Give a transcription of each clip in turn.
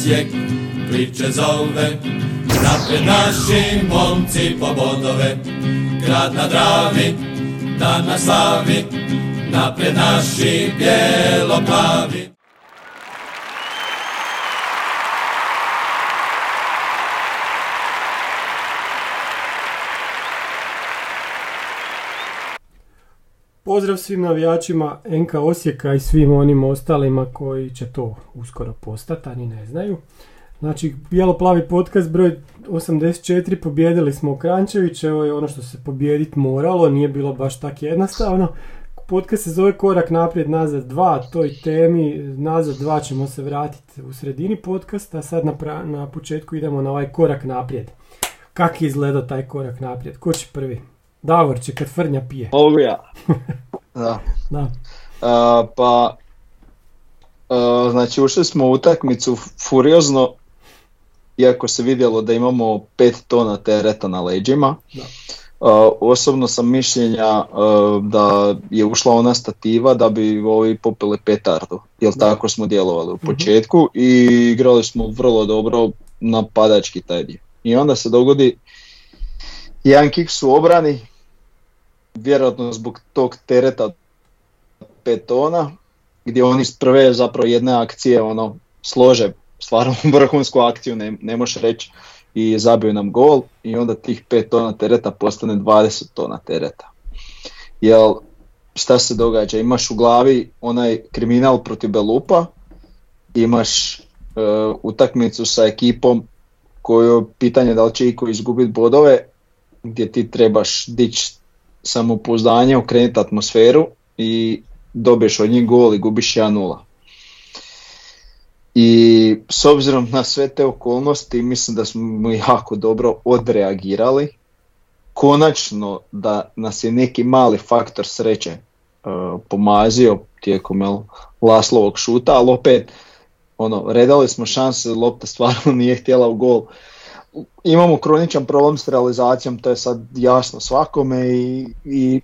Osijek priče zove. Naprijed naši momci po bodove, grad na Dravi, dan na slavi. Naprijed naši bijelo-plavi. Pozdrav svim navijačima NK Osijeka i svim onim ostalima koji će to uskoro postati, a ne znaju. Znači, Bijelo-plavi podcast broj 84, pobjedili smo Krančević, evo je ono što se pobijediti moralo, nije bilo baš tako jednostavno. Podcast se zove Korak naprijed, nazad dva, toj temi, nazad dva ćemo se vratiti u sredini podcasta, a sad na, pra- na početku idemo na ovaj korak naprijed. Kak je izgledao taj korak naprijed? Ko će prvi? Davor će kad frnja pije. Mogu ja. Da. Da. A, pa, a, znači ušli smo u utakmicu furiozno, iako se vidjelo da imamo 5 tona tereta na leđima. Da. A, osobno sam mišljenja da je ušla ona stativa da bi ovi popili petardu, jer Da. tako smo djelovali u početku i igrali smo vrlo dobro napadački taj dio. I onda se dogodi jedan kiks u obrani, vjerojatno zbog tog tereta od pet tona, gdje oni prve zapravo jedne akcije ono slože stvarno vrhunsku akciju, ne, ne možeš reći, i zabiju nam gol i onda tih 5 tona tereta postane 20 tona tereta. Jel, šta se događa? Imaš u glavi onaj kriminal protiv Belupa, imaš e, utakmicu sa ekipom koju pitanje da li će iko izgubiti bodove, gdje ti trebaš dići samopouzdanje, okrenuti atmosferu i dobiješ od njih gol i gubiš 1-0. I s obzirom na sve te okolnosti mislim da smo jako dobro odreagirali. Konačno da nas je neki mali faktor sreće uh, pomazio tijekom jel, Laslovog šuta, ali opet ono, redali smo šanse, lopta stvarno nije htjela u gol. Imamo kroničan problem s realizacijom, to je sad jasno svakome i, i,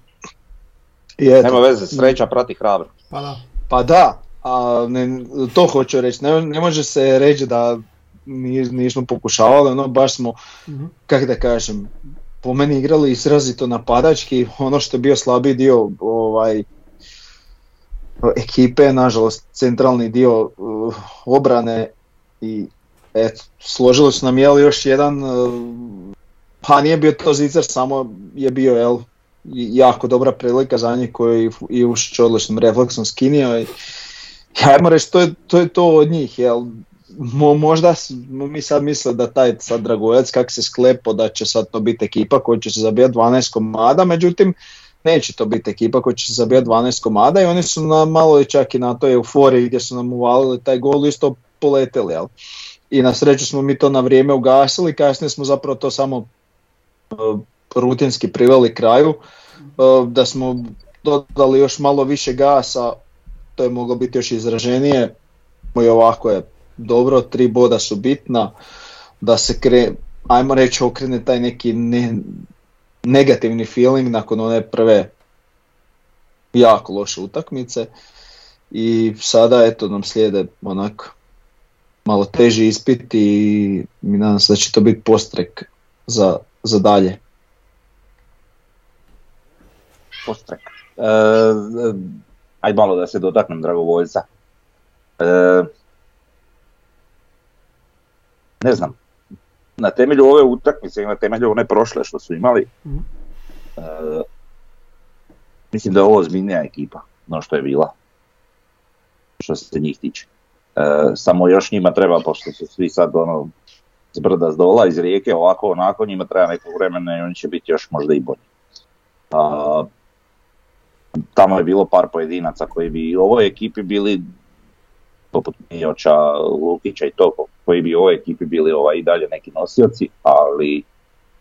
i eto. Nema veze, sreća prati hrabro. Pa da. Pa da, a ne, to hoću reći, ne, ne može se reći da ni- nismo pokušavali, ono baš smo, Mhm. kako da kažem, po meni igrali izrazito napadački, ono što je bio slabiji dio ovaj, ekipe, nažalost centralni dio uh, obrane i eto, složili su nam jel još jedan, uh, pa nije bio to zicer, samo je bio jel, jako dobra prilika za njih koji je i Ušić odličnim refleksom skinio i ajmo reći, to je, to je to od njih, jel, Mo- možda mi sad misle da taj sad Dragojac kak se sklepo da će sad to biti ekipa koja će se zabijati 12 komada, međutim neće to biti ekipa koja će se zabijati 12 komada i oni su na malo čak i na toj euforiji gdje su nam uvalili taj gol isto poleteli, jel. I na sreću smo mi to na vrijeme ugasili, kasnije smo zapravo to samo e, rutinski priveli kraju, e, da smo dodali još malo više gasa, to je moglo biti još izraženije, i ovako je dobro, tri boda su bitna, da se kre, ajmo reći okrene taj neki ne, negativni feeling nakon one prve jako loše utakmice. I sada eto nam slijede onak malo teži ispit i mi nadam se da će to biti postrek za, za dalje. Postrek. E, ajde malo da se dotaknem dragovoljca. E, ne znam, na temelju ove utakmice i na temelju one prošle što su imali, Mhm. e, mislim da je ovo ozbiljnija ekipa no što je bila, što se njih tiče. E, samo još njima treba, pošto su svi sad ono, s brda s dola, iz rijeke, ovako onako, njima treba nekog vremena i oni će biti još možda i bolji. A, tamo je bilo par pojedinaca koji bi i ovoj ekipi bili poput Mijoća, Lukića i to, koji bi u ovoj ekipi bili ovaj, i dalje neki nosioci, ali,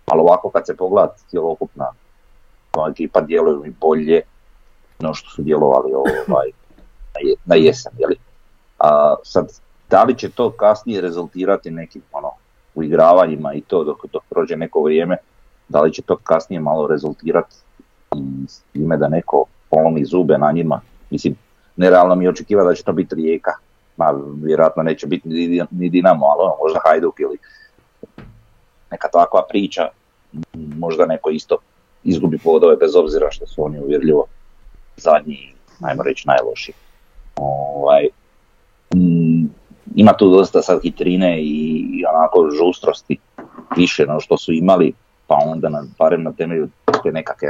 ali ovako kad se pogleda cjelokupna ekipa djeluju mi bolje no što su djelovali ovaj, na jesen. Jeli? A, sad, da li će to kasnije rezultirati nekim ono, uigravanjima i to dok, dok prođe neko vrijeme, da li će to kasnije malo rezultirati s time da neko polomi zube na njima. Mislim, nerealno mi je očekivati da će to biti Rijeka. Ma, vjerojatno neće biti ni, Dinamo, ali ono, možda Hajduk ili neka takva priča, možda neko isto izgubi podove bez obzira što su oni uvjerljivo zadnji, ajmo reći, najlošiji. Ovaj, mm, ima tu dosta sad hitrine i, onako žustrosti više no što su imali, pa onda na, barem na temelju te nekakve,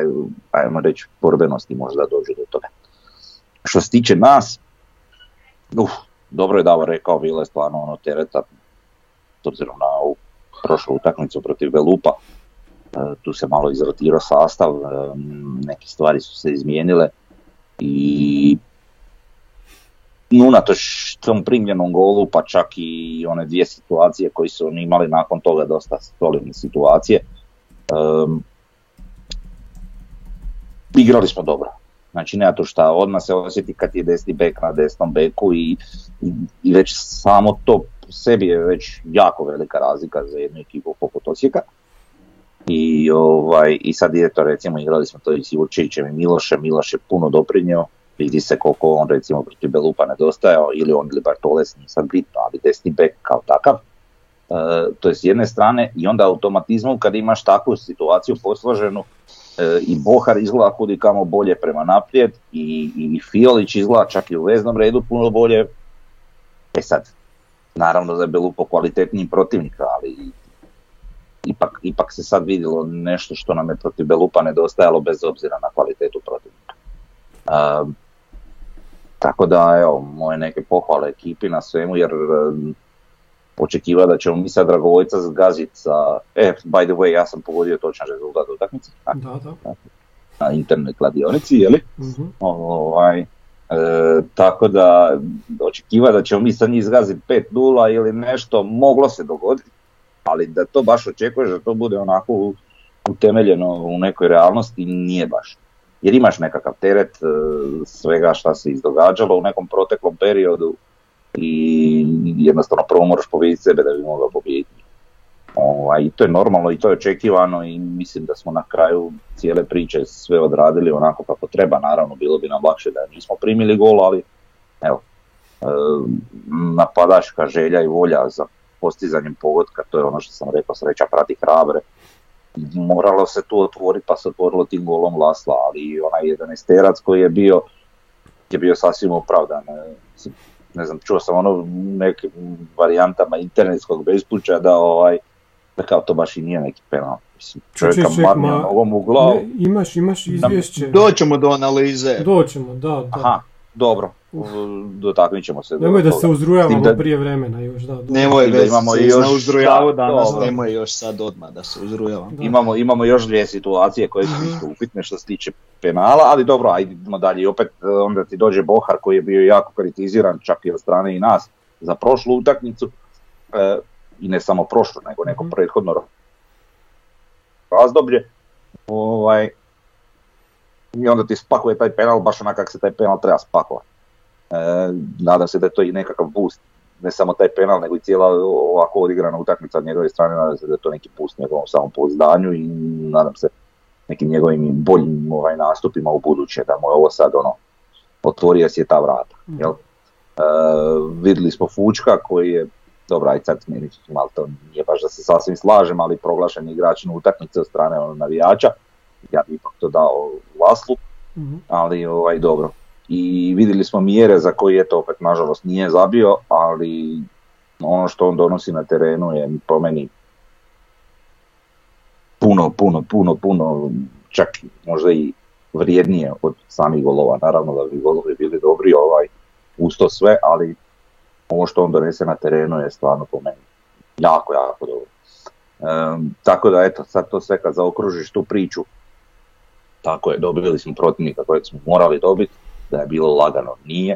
ajmo reći, borbenosti možda dođu do toga. Što se tiče nas, uf, dobro je Davo rekao, bilo je stvarno ono tereta, s obzirom na ovu prošlu utakmicu protiv Belupa, e, tu se malo izrotirao sastav, e, neke stvari su se izmijenile i unatoč tom primljenom golu, pa čak i one dvije situacije koje su oni imali nakon toga dosta solidne situacije, um, igrali smo dobro. Znači nema to šta, odmah se osjeti kad je desni bek na desnom beku i, i, već samo to sebi je već jako velika razlika za jednu ekipu poput Osijeka. I, ovaj, I sad je to recimo igrali smo to i s Jurčevićem i Milošem, Miloš je puno doprinio, vidi se koliko on recimo protiv Belupa nedostajao ili on ili Bartoles, nije sad bitno, ali desni bek kao takav. E, to je s jedne strane i onda automatizmom kad imaš takvu situaciju posloženu e, i Bohar izgleda kudi kamo bolje prema naprijed i, i Fiolić izgleda čak i u veznom redu puno bolje. E sad, naravno da je Belupo kvalitetniji protivnik, ali ipak, ipak se sad vidjelo nešto što nam je protiv Belupa nedostajalo bez obzira na kvalitetu protivnika. Uh, tako da, evo, moje neke pohvale ekipi na svemu, jer očekiva da ćemo mi sad Dragovojca zgaziti sa, e, by the way, ja sam pogodio točan rezultat utakmice. Da, da. Na internet kladionici, jeli? uh Ovaj, e, tako da očekiva da ćemo mi sad njih zgaziti 5-0 ili nešto, moglo se dogoditi, ali da to baš očekuješ da to bude onako utemeljeno u nekoj realnosti, nije baš jer imaš nekakav teret e, svega šta se izdogađalo u nekom proteklom periodu i jednostavno prvo moraš pobijediti sebe da bi mogao pobijediti. Ovaj, I to je normalno i to je očekivano i mislim da smo na kraju cijele priče sve odradili onako kako treba. Naravno bilo bi nam lakše da nismo primili gol, ali evo, e, napadaška želja i volja za postizanjem pogotka, to je ono što sam rekao, sreća prati hrabre moralo se tu otvoriti pa se otvorilo tim golom Lasla, ali onaj jedan terac koji je bio je bio sasvim opravdan. Ne znam, čuo sam ono nekim varijantama internetskog bespuća da ovaj da kao to baš i nije neki penal. Mislim, čovjeka marnija u glavu. imaš, imaš izvješće. Doćemo do analize. Doćemo, da, da. Aha, dobro, dotaknut ćemo se. Nemoj da se uzrujavamo da... prije vremena još, da. Nemoj da imamo i još uzrujavu danas, dobro. nemoj još sad odmah da se uzrujavamo. Imamo, imamo još dvije situacije koje su mhm. isto upitne što se tiče penala, ali dobro, ajdemo dalje. I opet e, onda ti dođe Bohar koji je bio jako kritiziran čak i od strane i nas za prošlu utakmicu. E, I ne samo prošlu, nego neko mm prethodno razdoblje. Ovaj, i onda ti spakuje taj penal baš onako kako se taj penal treba spakovati. E, nadam se da je to i nekakav boost, ne samo taj penal, nego i cijela ovako odigrana utakmica od njegove strane, nadam se da je to neki boost njegovom samopouzdanju i nadam se nekim njegovim boljim ovaj, nastupima u buduće, da mu je ovo sad ono, otvorio si je ta vrata. Mhm. Jel? E, vidjeli smo Fučka koji je, dobro aj sad malo to nije baš da se sasvim slažem, ali proglašen igrač na utakmice od strane ono, navijača ja bi ipak to dao Laslu, mm ali ovaj, dobro. I vidjeli smo mjere za koje je to opet nažalost nije zabio, ali ono što on donosi na terenu je po meni puno, puno, puno, puno, čak možda i vrijednije od samih golova. Naravno da bi golovi bili dobri ovaj, uz to sve, ali ovo što on donese na terenu je stvarno po meni jako, jako dobro. tako da eto, sad to sve kad zaokružiš tu priču, tako je, dobili smo protivnika kojeg smo morali dobiti, da je bilo lagano, nije,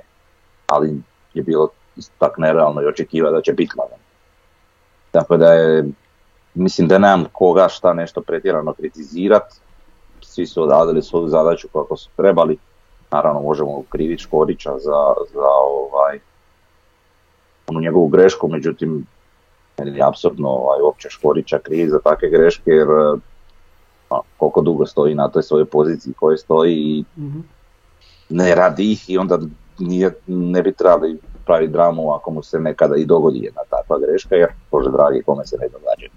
ali je bilo tak nerealno i očekiva da će biti lagano. Tako da je, mislim da nemam koga šta nešto pretjerano kritizirati, svi su odradili svoju zadaću kako su trebali, naravno možemo kriviti Škorića za, za ovaj, onu njegovu grešku, međutim, je apsolutno ovaj, uopće Škorića krivi za takve greške, jer koliko dugo stoji na toj svojoj poziciji koje stoji i mm ne radi ih i onda nije, ne bi trebali praviti dramu ako mu se nekada i dogodi jedna takva greška, jer Bože dragi kome se ne događa.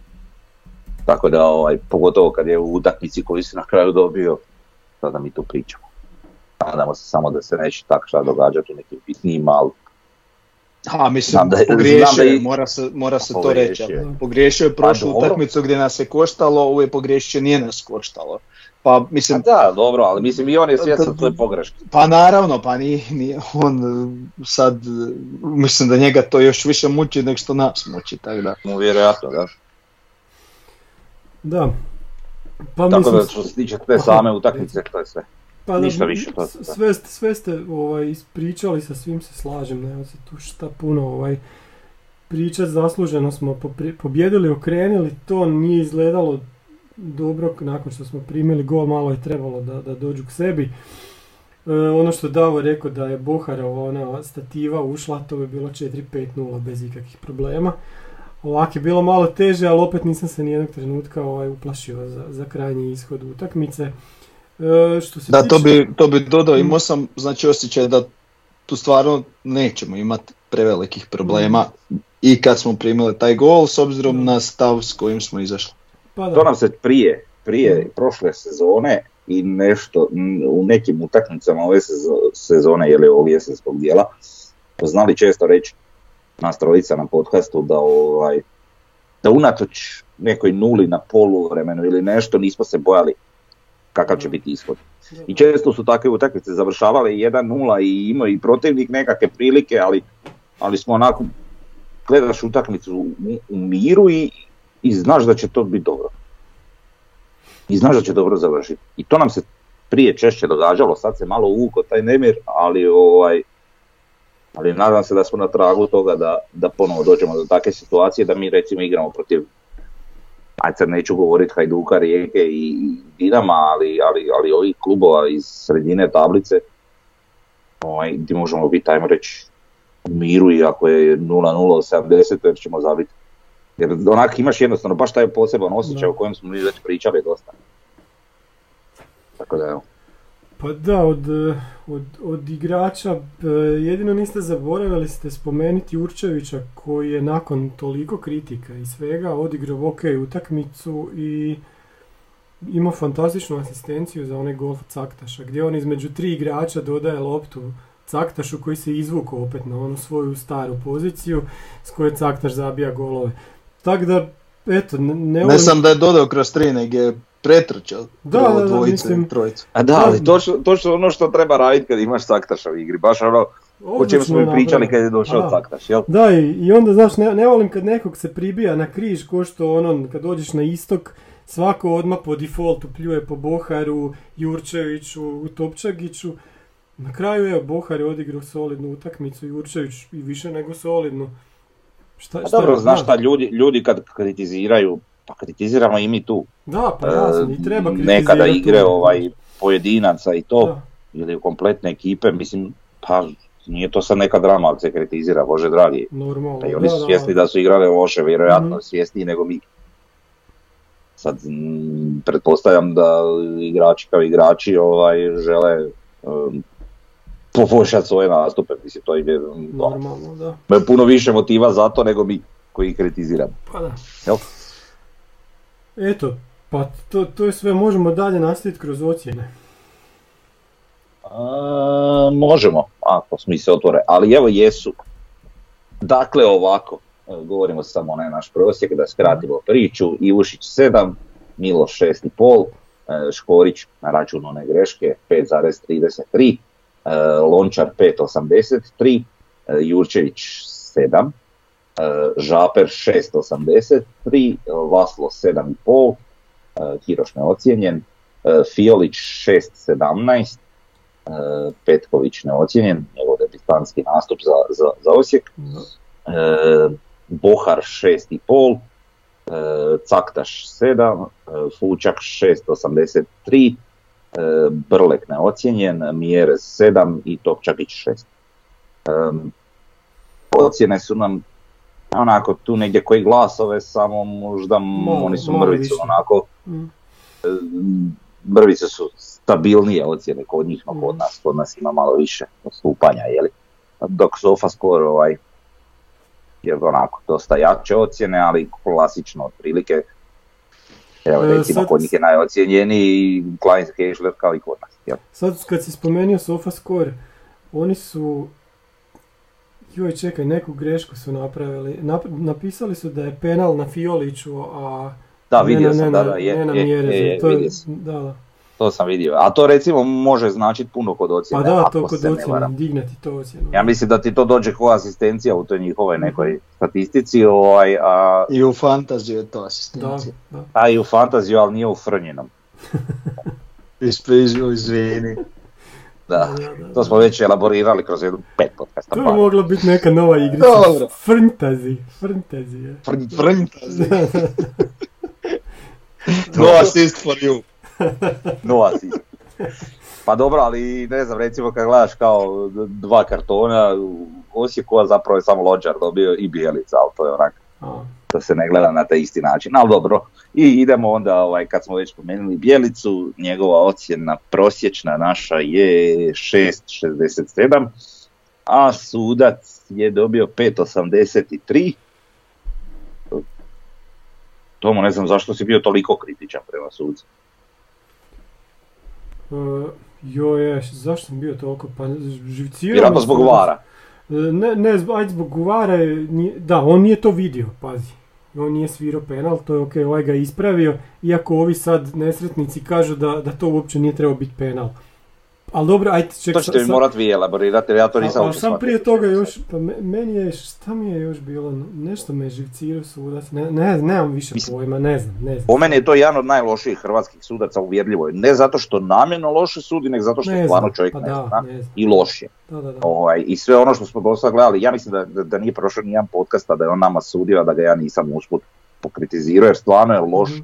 Tako da, ovaj, pogotovo kad je u utakmici koju si na kraju dobio, sada mi tu pričamo. Nadamo se samo da se neće tako šta događati u nekim bitnijim, ali A mislim, Znam da je- pogriješio znam da je, mora se, mora se to reći. je. Pogriješio je prošlu dobro. utakmicu gdje nas je koštalo, ovo je pogriješio nije nas koštalo. Pa A mislim, da, dobro, ali mislim i on je svjestan svoje pogreške. pa naravno, pa nije, nije on e, sad, e, mislim da njega to još više muči nego što nas muči, tako da. No, vjerojatno, da. Da. Pa Tako mislim, da što se tiče te same utakmice, to je sve. Pa da, ništa više, to- Sve, ste- sve ste ovaj, ispričali, sa svim se slažem, nema se tu šta puno ovaj, pričat, zasluženo smo popri- pobjedili, okrenuli, to nije izgledalo dobro nakon što smo primili gol, malo je trebalo da, da dođu k sebi. E, ono što je Davo rekao da je Boharova ona stativa ušla, to bi bilo 4-5-0 bez ikakvih problema. Ovak je bilo malo teže, ali opet nisam se nijednog trenutka ovaj, uplašio za, za krajnji ishod utakmice. E, što se Da, to tiče- bi, to bi dodao, imao sam znači osjećaj da tu stvarno nećemo imati prevelikih problema i kad smo primili taj gol s obzirom na stav s kojim smo izašli. Pa da. To nam se prije, prije prošle sezone i nešto u nekim utakmicama ove sezo- sezone ili ovog jesenskog dijela znali često reći nas trojica na podcastu da ovaj da unatoč nekoj nuli na polu vremenu ili nešto nismo se bojali kakav će biti ishod. I često su takve utakmice završavale 1-0 i imao i protivnik nekakve prilike, ali, ali smo onako gledaš utakmicu u, u miru i, i znaš da će to biti dobro. I znaš da će dobro završiti. I to nam se prije češće događalo, sad se malo uvuko taj nemir, ali ovaj ali nadam se da smo na tragu toga da, da ponovo dođemo do takve situacije da mi recimo igramo protiv ajde sad neću govoriti Hajduka, Rijeke i Dinama, ali, ali, ali ovih klubova iz sredine tablice ovaj, gdje možemo biti, ajmo reći, u miru i ako je 0-0 od 70, jer ćemo zabiti. Jer onak imaš jednostavno baš taj poseban osjećaj Da. o kojem smo mi već pričali dosta. Tako da evo. Pa da, od, od, od igrača eh, jedino niste zaboravili ste spomenuti Jurčevića koji je nakon toliko kritika i svega odigrao ok utakmicu i imao fantastičnu asistenciju za onaj gol Caktaša gdje on između tri igrača dodaje loptu Caktašu koji se izvukao opet na onu svoju staru poziciju s koje Caktaš zabija golove. Tako da, eto, ne, ne, sam da je dodao kroz tri, nego je pretrčao Da, prvo da, da, mislim- i trojicu. A da, ali točno, točno ono što treba raditi kad imaš Caktaša u igri, baš ono o čemu smo mi pričali kad je došao. Caktaš, jel? Da, i, i onda, znaš, ne, ne volim kad nekog se pribija na križ, ko što ono, kad dođeš na istok, svako odmah po defaultu pljuje po Boharu, Jurčeviću, Topčagiću. Na kraju je Bohar je odigrao solidnu utakmicu, Jurčević i više nego solidnu. Šta, A Pa dobro, znaš šta, ljudi, ljudi kad kritiziraju, pa kritiziramo i mi tu. Da, pa jasno, i treba E, kritizirati. Nekada igre ovaj, pojedinaca i to, Da. ili kompletne ekipe, mislim, pa nije to sad neka drama ako se kritizira, bože dragi. Normalno, Pa i oni da, su svjesni da su igrale loše, vjerojatno Mhm. svjesniji nego mi. Sad, pretpostavljam da igrači kao igrači ovaj, žele um, poboljšati svoje nastupe, mislim, to je Normalno, da. puno više motiva za to nego mi koji kritiziramo. Pa da. Jel? Eto, pa to, to je sve, možemo dalje nastaviti kroz ocjene. A, možemo, ako smo i se otvore, ali evo jesu. Dakle ovako, govorimo samo onaj naš prosjek, da skratimo priču, Ivušić 7, Miloš 6,5, e, Škorić na račun one greške 5,33, e, Lončar 5,83, e, Jurčević 7, e, Žaper 6,83, Vaslo 7,5, e, Hiroš neocijenjen, e, Fiolić 6,17, e, Petković neocijenjen, njegov debitanski nastup za, za, za Osijek, e, Bohar 6,5, e, Caktaš 7, e, Fučak 6,83, e, Brlek neocijenjen, Mjerez 7 i Topčagić 6. E, ocjene su nam onako tu negdje koji glasove, samo možda m- Malo- oni su mrvicu onako Mm. Mrvice su stabilnije ocjene kod njih, no kod nas, kod nas ima malo više odstupanja, jeli? Dok SofaScore ovaj, je onako dosta jače ocjene, ali klasično otprilike. Evo E, recimo sad- kod njih je najocijenjeniji Klein Cashler kao i kod nas. Jel? Sad kad si spomenuo SofaScore, oni su... Joj, čekaj, neku grešku su napravili. Nap- napisali su da je penal na Fioliću, a... Da, ne vidio na- sam, ne da, da, je, ne na je, je, je, to je- vidio sam. Da, da. to sam vidio. A to recimo može značiti puno kod Pa ocjene, da, ako to kod ne ocjene, varam. dignati to ocjenu. Ja mislim da ti to dođe kao asistencija u toj njihovoj nekoj statistici, ovaj, a, I u fantaziju je to Da, asistencija. da. a i u fantaziju, ali nije u frnjenom. Izvini. Da, to smo već elaborirali kroz jednu pet podcasta. To pa. bi mogla biti neka nova igrica. Dobro. Frntazi, frntazi je. Frn- Frntazi. No assist for you. No assist. Pa dobro, ali ne znam, recimo kad gledaš kao dva kartona, u Osijeku a zapravo je samo Lođar dobio i Bijelica, ali to je onak A, da se ne gleda na taj isti način, ali dobro. I idemo onda, ovaj, kad smo već spomenuli Bijelicu, njegova ocjena prosječna naša je 6.67, a sudac je dobio 5.83. Tomo, ne znam zašto si bio toliko kritičan prema sudcu. e, joj, je, zašto sam bio toliko, pa živcirao Vjerojatno zbog vara. E, Ne, ne, ajde zbog Guvara, da, on nije to vidio, pazi. On nije svirao penal, to je ok, ovaj ga ispravio, iako ovi sad nesretnici kažu da, da to uopće nije trebao biti penal. Ali dobro, ajde, ček, To ćete mi morat vi elaborirati jer ja to nisam uopće sam prije toga još, pa me- meni je, šta mi je još bilo, nešto me je živcirao sudac, ne, ne, nemam više Mislim- pojma, ne znam, ne znam. Po meni je to jedan od najlošijih hrvatskih sudaca uvjerljivo. je. Ne zato što namjerno loše sudi, nego zato što Ne stvarno čovjek pa ne da, zna ne i loš je. Da, da, da. Ovaj, I sve ono što smo do sada gledali, ja mislim da, da, da nije prošao nijedan podcast, a da je on nama sudio, a da ga ja nisam usput pokritizirao, jer stvarno je loš. Mhm.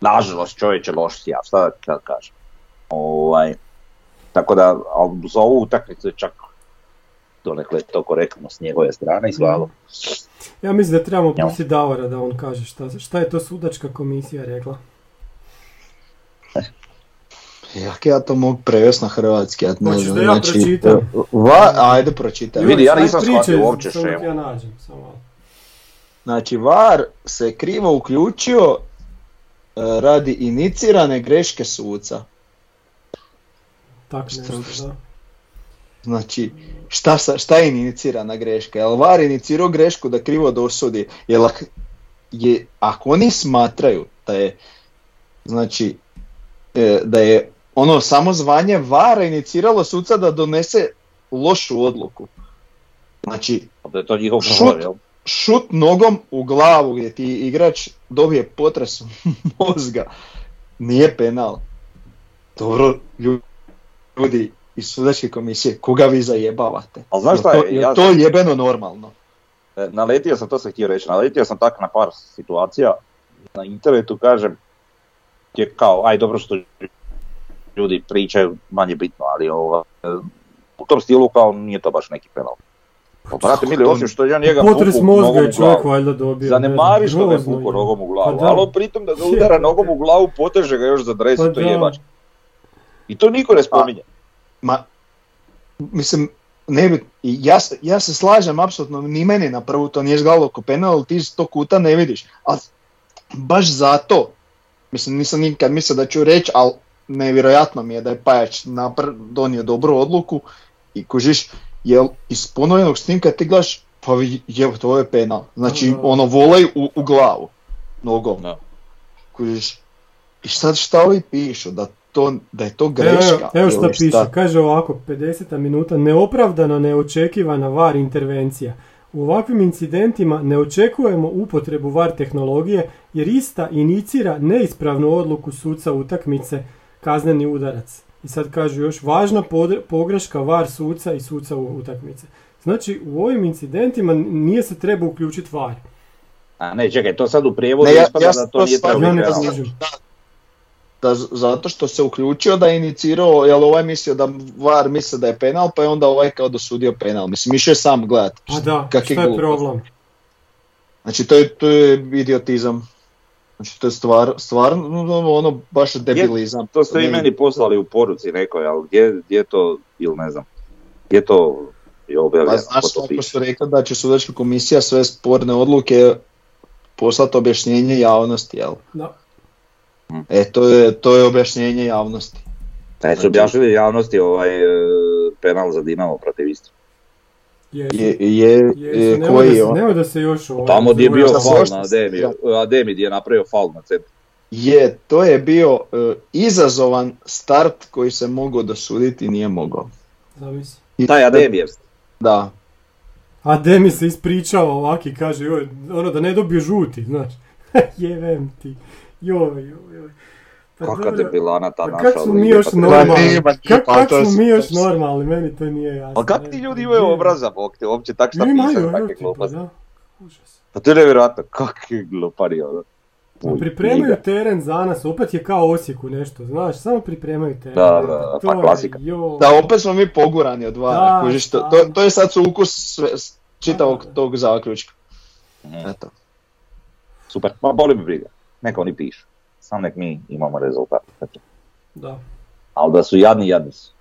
Nažalost, čovjek je loš ja, šta da kažem. Ovaj, tako da, ali za ovu utakmicu je čak donekle to korektno s njegove strane i svalo. Ja mislim da trebamo Ja. pustiti Davora da on kaže šta, šta je to sudačka komisija rekla. Jak ja to mogu prevesti na hrvatski, ja ne znam. da ja znači, pročitam? Va, ajde pročitaj. Vidi, ja nisam shvatio uopće šemu. ja nađem, samo malo. Znači, VAR se krivo uključio e, radi inicirane greške suca. Tak Šta- nešto, da. Znači, šta, sa, šta je inicirana greška? Jel VAR inicirao grešku da krivo dosudi? Jel ak- je, ako oni smatraju da je, znači, e, da je ono samo zvanje VAR iniciralo suca da donese lošu odluku. Znači, Da je to njihov Šut. jel? šut nogom u glavu gdje ti igrač dobije potres mozga nije penal. Dobro, lju- ljudi iz sudačke komisije, koga vi zajebavate? Ali znaš šta to, je, jel ja- to jebeno normalno? E, Naletio sam, to sam htio reći, naletio sam tak na par situacija na internetu, kažem, je kao, aj dobro što ljudi pričaju, manje bitno, ali ovo, e, u tom stilu kao nije to baš neki penal. Pa brate mili, osim što ja njega Potres vuku mozga nogom je u čovjek glavu. valjda dobio. Zanemari ne što ga vuku je. nogom u glavu, Pa ali on pritom da ga udara nogom u glavu, poteže ga još za dres Pa to da. jebač. I to niko ne spominje. Ma, mislim, ne bi, ja, se- ja se slažem apsolutno, ni meni na prvu to nije izgledalo oko penal, ti iz tog kuta ne vidiš, ali baš zato, mislim nisam nikad mislio da ću reći, ali nevjerojatno mi je da je Pajač napr- donio dobru odluku i kužiš, jel iz ponovljenog snimka ti gledaš, pa je to je penal, znači ono volej u, u glavu, nogom, Da. kužiš, i sad šta ovi pišu, da, to, da je to Evo, greška, evo šta ili piše, kaže ovako, 50. minuta, neopravdano neočekivana VAR intervencija. U ovakvim incidentima ne očekujemo upotrebu VAR tehnologije jer ista inicira neispravnu odluku suca utakmice kazneni udarac. I sad kažu još važna podre- pogreška VAR suca i suca utakmice. Znači u ovim incidentima nije se treba uključiti VAR. A ne, čekaj, to sad u prijevodu Ne, ja- ispada ja da to to nije Ja ne. Da zato što se uključio da je inicirao, jel ovaj mislio da VAR misle da je penal, pa je onda ovaj kao dosudio penal. Mislim, išao je sam gledat. A da, Kak je šta je problem? Znači, to je, to je idiotizam. Znači to je stvar, stvarno ono, baš debilizam. To ste i meni poslali u poruci nekoj, ali gdje, gdje to, ili ne znam, gdje to je objavljeno? Pa znaš to ako su rekli da će sudačka komisija sve sporne odluke poslati objašnjenje javnosti, jel? Da. E, to je, to je objašnjenje javnosti. Da su objašnjili javnosti ovaj e, penal za Dinamo protiv. Jesu. Je, je, Jesu, je koji da je se, on? nemoj da se još ovaj... Tamo gdje je bio zašto na Ademi, Ademi gdje je napravio faul na centru. Je, to je bio e, izazovan start koji se mogao dosuditi i nije mogao. Zamisli. I Taj Ademijev. Da, A Demi se ispričava ovak i kaže, joj, ono da ne dobije žuti, znaš. Jevem ti. Joj, joj, joj. Pa Kakva dobro, debilana ta Pa naša. kak smo mi još pa normalni? Kak, pa kak smo mi još normalni? Meni to nije jasno. Ali kak ti ljudi pa imaju obraza, bog te, uopće tak šta evo takve pa gluposti. Pa to je nevjerojatno, kakvi glupari ono. Pa Uj, pripremaju teren za nas, opet je kao Osijeku nešto, znaš, samo pripremaju teren. Da, da, To pa klasika. da opet smo mi pogurani od vara, Da, kužiš, to, to, to je sad sukus sve, s- čitavog Da. tog zaključka. Mhm. Eto. Super, ma boli me briga. Neka oni pišu. Sam nek mi imamo rezultat. Da. Ali da su jadni, jadni su.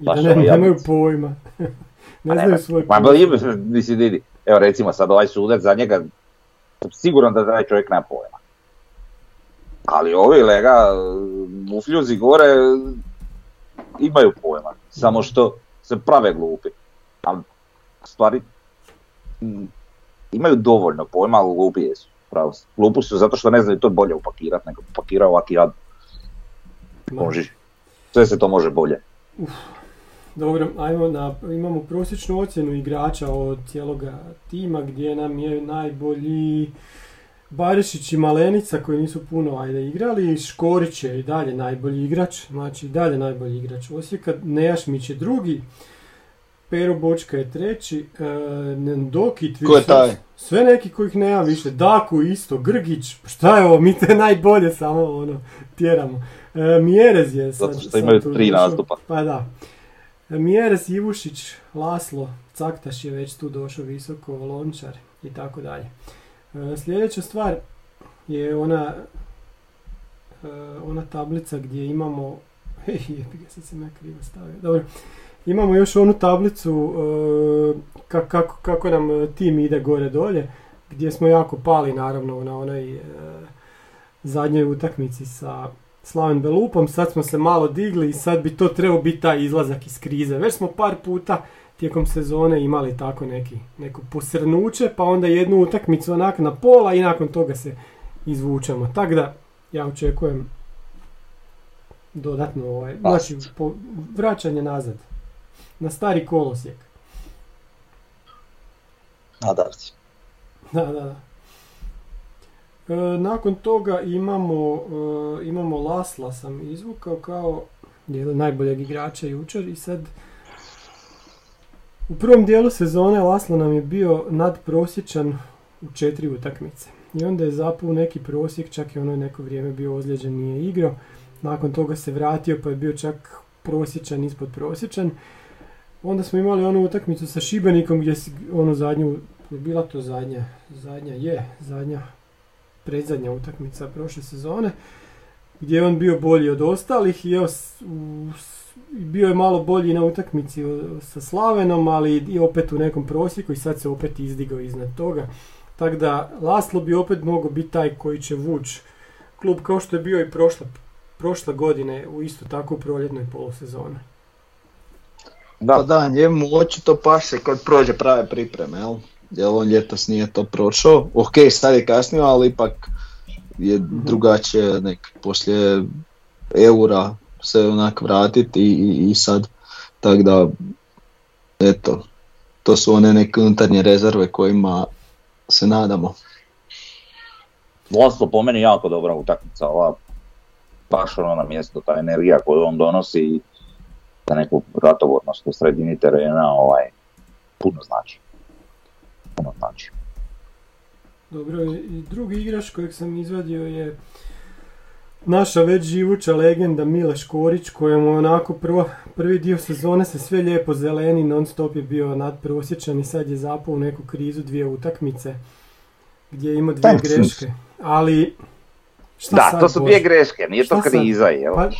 I da Baš ne, ono nemaju pojma. ne Pa znaju svoj Ma posao. ba ima, mislim, vidi. Evo recimo sad ovaj sudac za njega, sam siguran da taj čovjek nema pojma. Ali ovi lega, mufljuzi gore, imaju pojma. Samo što se prave glupi. Ali stvari m, imaju dovoljno pojma, ali glupi jesu. Pravo. si. Su zato što ne znaju to bolje upakirati nego upakirao ovaki jad. Može. Sve se to može bolje. Dobro, ajmo na, imamo prosječnu ocjenu igrača od cijeloga tima gdje nam je najbolji Barišić i Malenica koji nisu puno ajde igrali, Škorić je i dalje najbolji igrač, znači i dalje najbolji igrač Osijeka, Nejašmić je drugi, Pero Bočka je treći, e, Nendoki, Ko je taj? sve neki kojih nema više, Daku isto, Grgić, šta je ovo, mi te najbolje samo ono tjeramo. E, Mjerez je sad, Zato što imaju tri nastupa. Pa da. Mjeres, Ivušić, Laslo, Caktaš je već tu došao visoko, Lončar i tako dalje. E, Sljedeća stvar je ona e, ona tablica gdje imamo jebi ga, sad sam ja krivo stavio. Dobro. Imamo još onu tablicu e, ka- kako, kako nam tim ide gore dolje, gdje smo jako pali naravno na onoj e, zadnjoj utakmici sa Slaven Belupom, sad smo se malo digli i sad bi to trebao biti taj izlazak iz krize. Već smo par puta tijekom sezone imali tako neki, neko posrnuće, pa onda jednu utakmicu onak na pola i nakon toga se izvučemo. Tako da, ja očekujem dodatno ovaj, znači, po, vraćanje nazad. Na stari kolosijek. Nadam se. Da, da, da. E, nakon toga imamo, e, imamo Lasla sam izvukao kao dijel najboljeg igrača jučer i sad u prvom dijelu sezone Laslo nam je bio nadprosječan u četiri utakmice. I onda je zapao neki prosjek, čak i ono je neko vrijeme bio ozlijeđen, nije igrao. Nakon toga se vratio pa je bio čak prosječan, ispod prosječan. Onda smo imali onu utakmicu sa Šibenikom gdje si onu zadnju, bila to zadnja, zadnja je, zadnja, predzadnja utakmica prošle sezone, gdje je on bio bolji od ostalih i evo, bio je malo bolji na utakmici sa Slavenom, ali i opet u nekom prosjeku i sad se opet izdigao iznad toga. Tako da Laslo bi opet mogao biti taj koji će vući klub kao što je bio i prošle, prošle godine u isto tako proljetnoj polusezoni. Pa Da, da, njemu očito paše kad prođe prave pripreme, jel? Jer on ljetos nije to prošao. Ok, sad je kasnio, ali ipak je drugačije nek poslije eura se onak vratiti i, i, sad. Tako da, eto, to su one neke unutarnje rezerve kojima se nadamo. Laslo po meni jako dobra utakmica, ova baš ono na mjesto, ta energija koju on donosi i za neku ratovornost u sredini terena, ovaj, puno znači. Puno znači. Dobro, i drugi igrač kojeg sam izvadio je naša već živuća legenda Mile Škorić kojemu je onako prvo, prvi dio sezone se sve lijepo zeleni, non stop je bio nadprosječan i sad je zapao u neku krizu dvije utakmice gdje je imao dvije greške. Ali Šta Da, sad, to su dvije greške, nije to Šta sad? kriza, jel? Pa,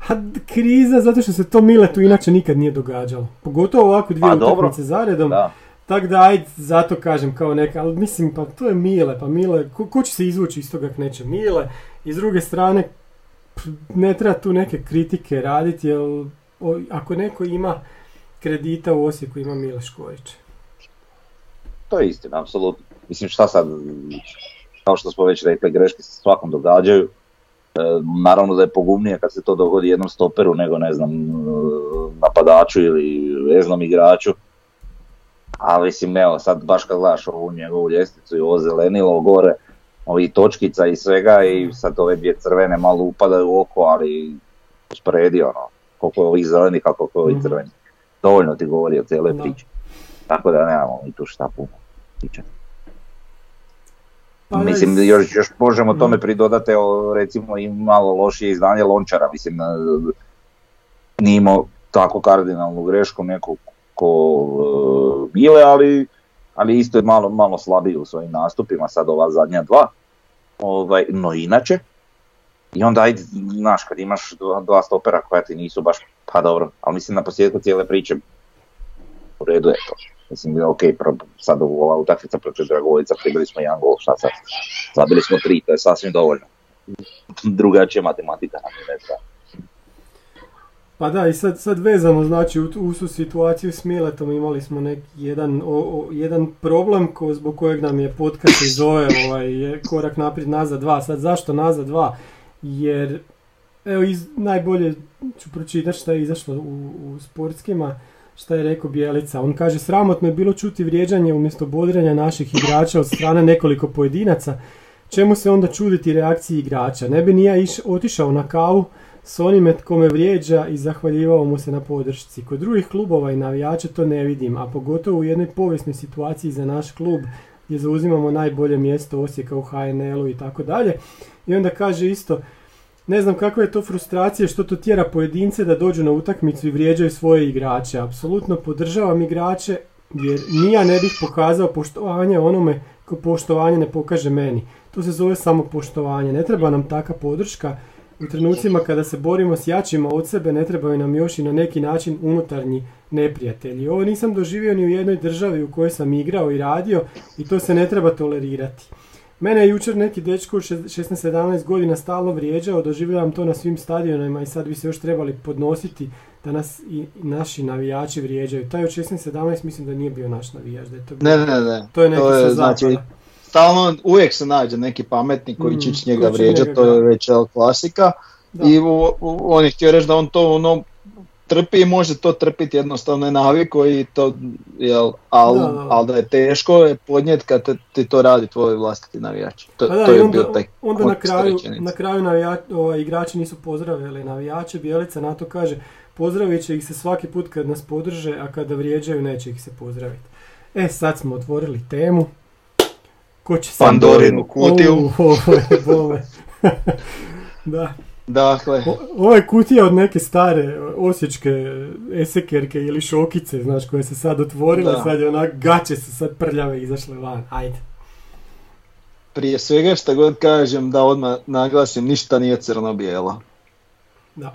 ha, kriza zato što se to Miletu inače nikad nije događalo. Pogotovo ovako dvije Pa, utakmice zaredom. Da. Tako da, ajde, zato kažem kao neka, ali mislim, pa to je Mile, pa Mile, ko, ko će se izvući iz toga neće Mile? I s druge strane, ne treba tu neke kritike raditi, jer o- ako neko ima kredita u Osijeku, ima Mile Škorić. To je istina, apsolutno. Mislim šta sad, kao što smo već rekli, greške se svakom događaju. E, naravno da je pogubnije kad se to dogodi jednom stoperu nego ne znam e, napadaču ili veznom igraču. Ali mislim evo sad baš kad gledaš ovu njegovu ljestvicu i ovo zelenilo gore, ovi točkica i svega i sad ove dvije crvene malo upadaju u oko, ali usporedi ono, koliko je ovih zelenih, a koliko je ovih Mhm. crvenih. Dovoljno ti govori o cijele Da. priči. Tako da nemamo mi tu šta puno pričati. Pa, Mislim, još, još možemo tome pridodati, recimo i malo lošije izdanje Lončara, mislim, e, nije imao tako kardinalnu grešku neko ko e, Mile, ali, ali isto je malo, malo slabiji u svojim nastupima, sad ova zadnja dva, ovaj, no inače, i onda ajde, znaš, kad imaš dva, dva stopera koja ti nisu baš, pa dobro, ali mislim na posljedku cijele priče, u redu je to. Mislim ok, pro- sad ova utakmica protiv Dragovica pribili smo jedan gol, šta sad? Zabili smo tri, to je sasvim dovoljno. Drugačija matematika nam je ne treba. Pa da, i sad, sad vezano, znači, u, u tu situaciju s Miletom imali smo neki jedan, o, o- jedan problem ko, zbog kojeg nam je podcast i zove ovaj, je korak naprijed nazad dva. Sad zašto nazad dva? Jer, evo, iz, najbolje ću pročitati šta je izašlo u, u sportskima, šta je rekao Bjelica. On kaže, sramotno je bilo čuti vrijeđanje umjesto bodrenja naših igrača od strane nekoliko pojedinaca. Čemu se onda čuditi reakciji igrača? Ne bi ni ja iš, otišao na kavu s onime tko me vrijeđa i zahvaljivao mu se na podršci. Kod drugih klubova i navijača to ne vidim, a pogotovo u jednoj povijesnoj situaciji za naš klub gdje zauzimamo najbolje mjesto Osijeka u HNL-u i tako dalje. I onda kaže isto, ne znam kakva je to frustracija što to tjera pojedince da dođu na utakmicu i vrijeđaju svoje igrače. Apsolutno podržavam igrače jer ni ja ne bih pokazao poštovanje onome ko poštovanje ne pokaže meni. To se zove samo poštovanje. Ne treba nam taka podrška. U trenucima kada se borimo s jačima od sebe ne trebaju nam još i na neki način unutarnji neprijatelji. Ovo nisam doživio ni u jednoj državi u kojoj sam igrao i radio i to se ne treba tolerirati. Mene je jučer neki dečko od 16-17 godina stalno vrijeđao, doživljavam to na svim stadionima i sad bi se još trebali podnositi da nas i naši navijači vrijeđaju. Taj od 16-17 mislim da nije bio naš navijač, da je to bio- Ne, ne, ne. To je neki to sa je, zapada. znači, stalno uvijek se nađe neki pametni koji Mm, će koji njega vrijeđati, to je već klasika. Da. I u- u- on je htio reći da on to ono trpi i može to trpiti jednostavno je naviko i to, jel, ali Da, al da je teško je podnijeti kad te- ti to radi tvoj vlastiti navijač. To, Pa da, to je onda, bio taj onda na kraju, na kraju navija, ovaj, igrači nisu pozdravili navijače, Bjelica na to kaže pozdravit će ih se svaki put kad nas podrže, a kada vrijeđaju neće ih se pozdraviti. E, sad smo otvorili temu. Ko će. Pandorinu kutiju. Da. Dakle, O- Ovo je kutija od neke stare osječke esekerke ili šokice, znaš, koja se sad otvorila, Da. sad je onak, gaće su sad prljave izašle van, ajde. prije svega što god kažem da odmah naglasim, ništa nije crno-bijelo. Da.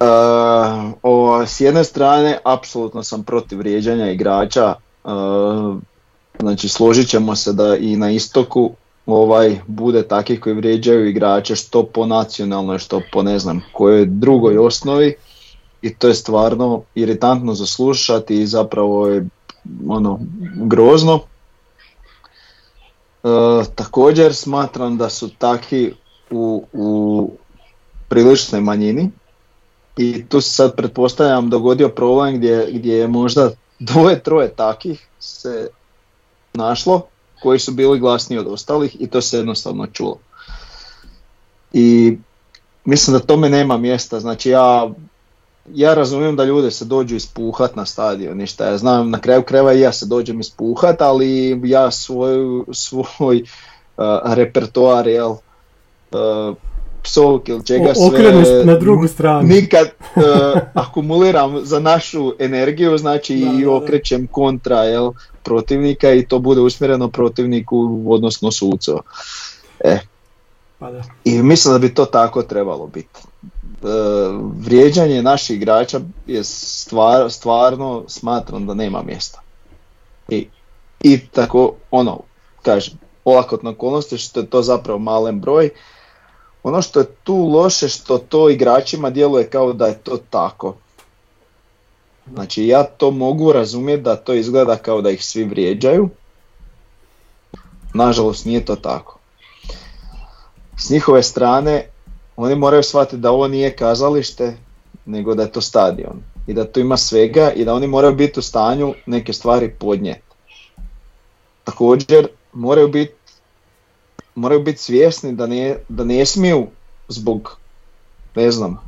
Uh, o, s jedne strane, apsolutno sam protiv vrijeđanja igrača. Uh, znači, složit ćemo se da i na istoku ovaj bude takih koji vrijeđaju igrače što po nacionalnoj, što po ne znam kojoj drugoj osnovi. I to je stvarno iritantno za slušati i zapravo je ono grozno. Uh, također smatram da su takvi u, u priličnoj manjini i tu se sad pretpostavljam dogodio problem gdje, gdje je možda dvoje, troje takih se našlo koji su bili glasniji od ostalih i to se jednostavno čulo. I mislim da tome nema mjesta, znači ja ja razumijem da ljude se dođu ispuhat na stadion, ništa ja znam, na kraju krajeva i ja se dođem ispuhat, ali ja svoj, svoj uh, repertoar, jel, uh, psovki ili čega O- sve... na drugu stranu. Nikad uh, akumuliram za našu energiju, znači Da, i okrećem kontra jel, protivnika i to bude usmjereno protivniku, odnosno sucu. E, da. I mislim da bi to tako trebalo biti. E, vrijeđanje naših igrača je stvar, stvarno smatram da nema mjesta. I, i tako, ono, kažem, olakotna okolnosti što je to zapravo malen broj. Ono što je tu loše što to igračima djeluje kao da je to tako. Znači ja to mogu razumjeti da to izgleda kao da ih svi vrijeđaju. Nažalost nije to tako. S njihove strane oni moraju shvatiti da ovo nije kazalište, nego da je to stadion. I da tu ima svega i da oni moraju biti u stanju neke stvari podnijeti. Također moraju biti moraju biti svjesni da ne, da ne smiju zbog ne znam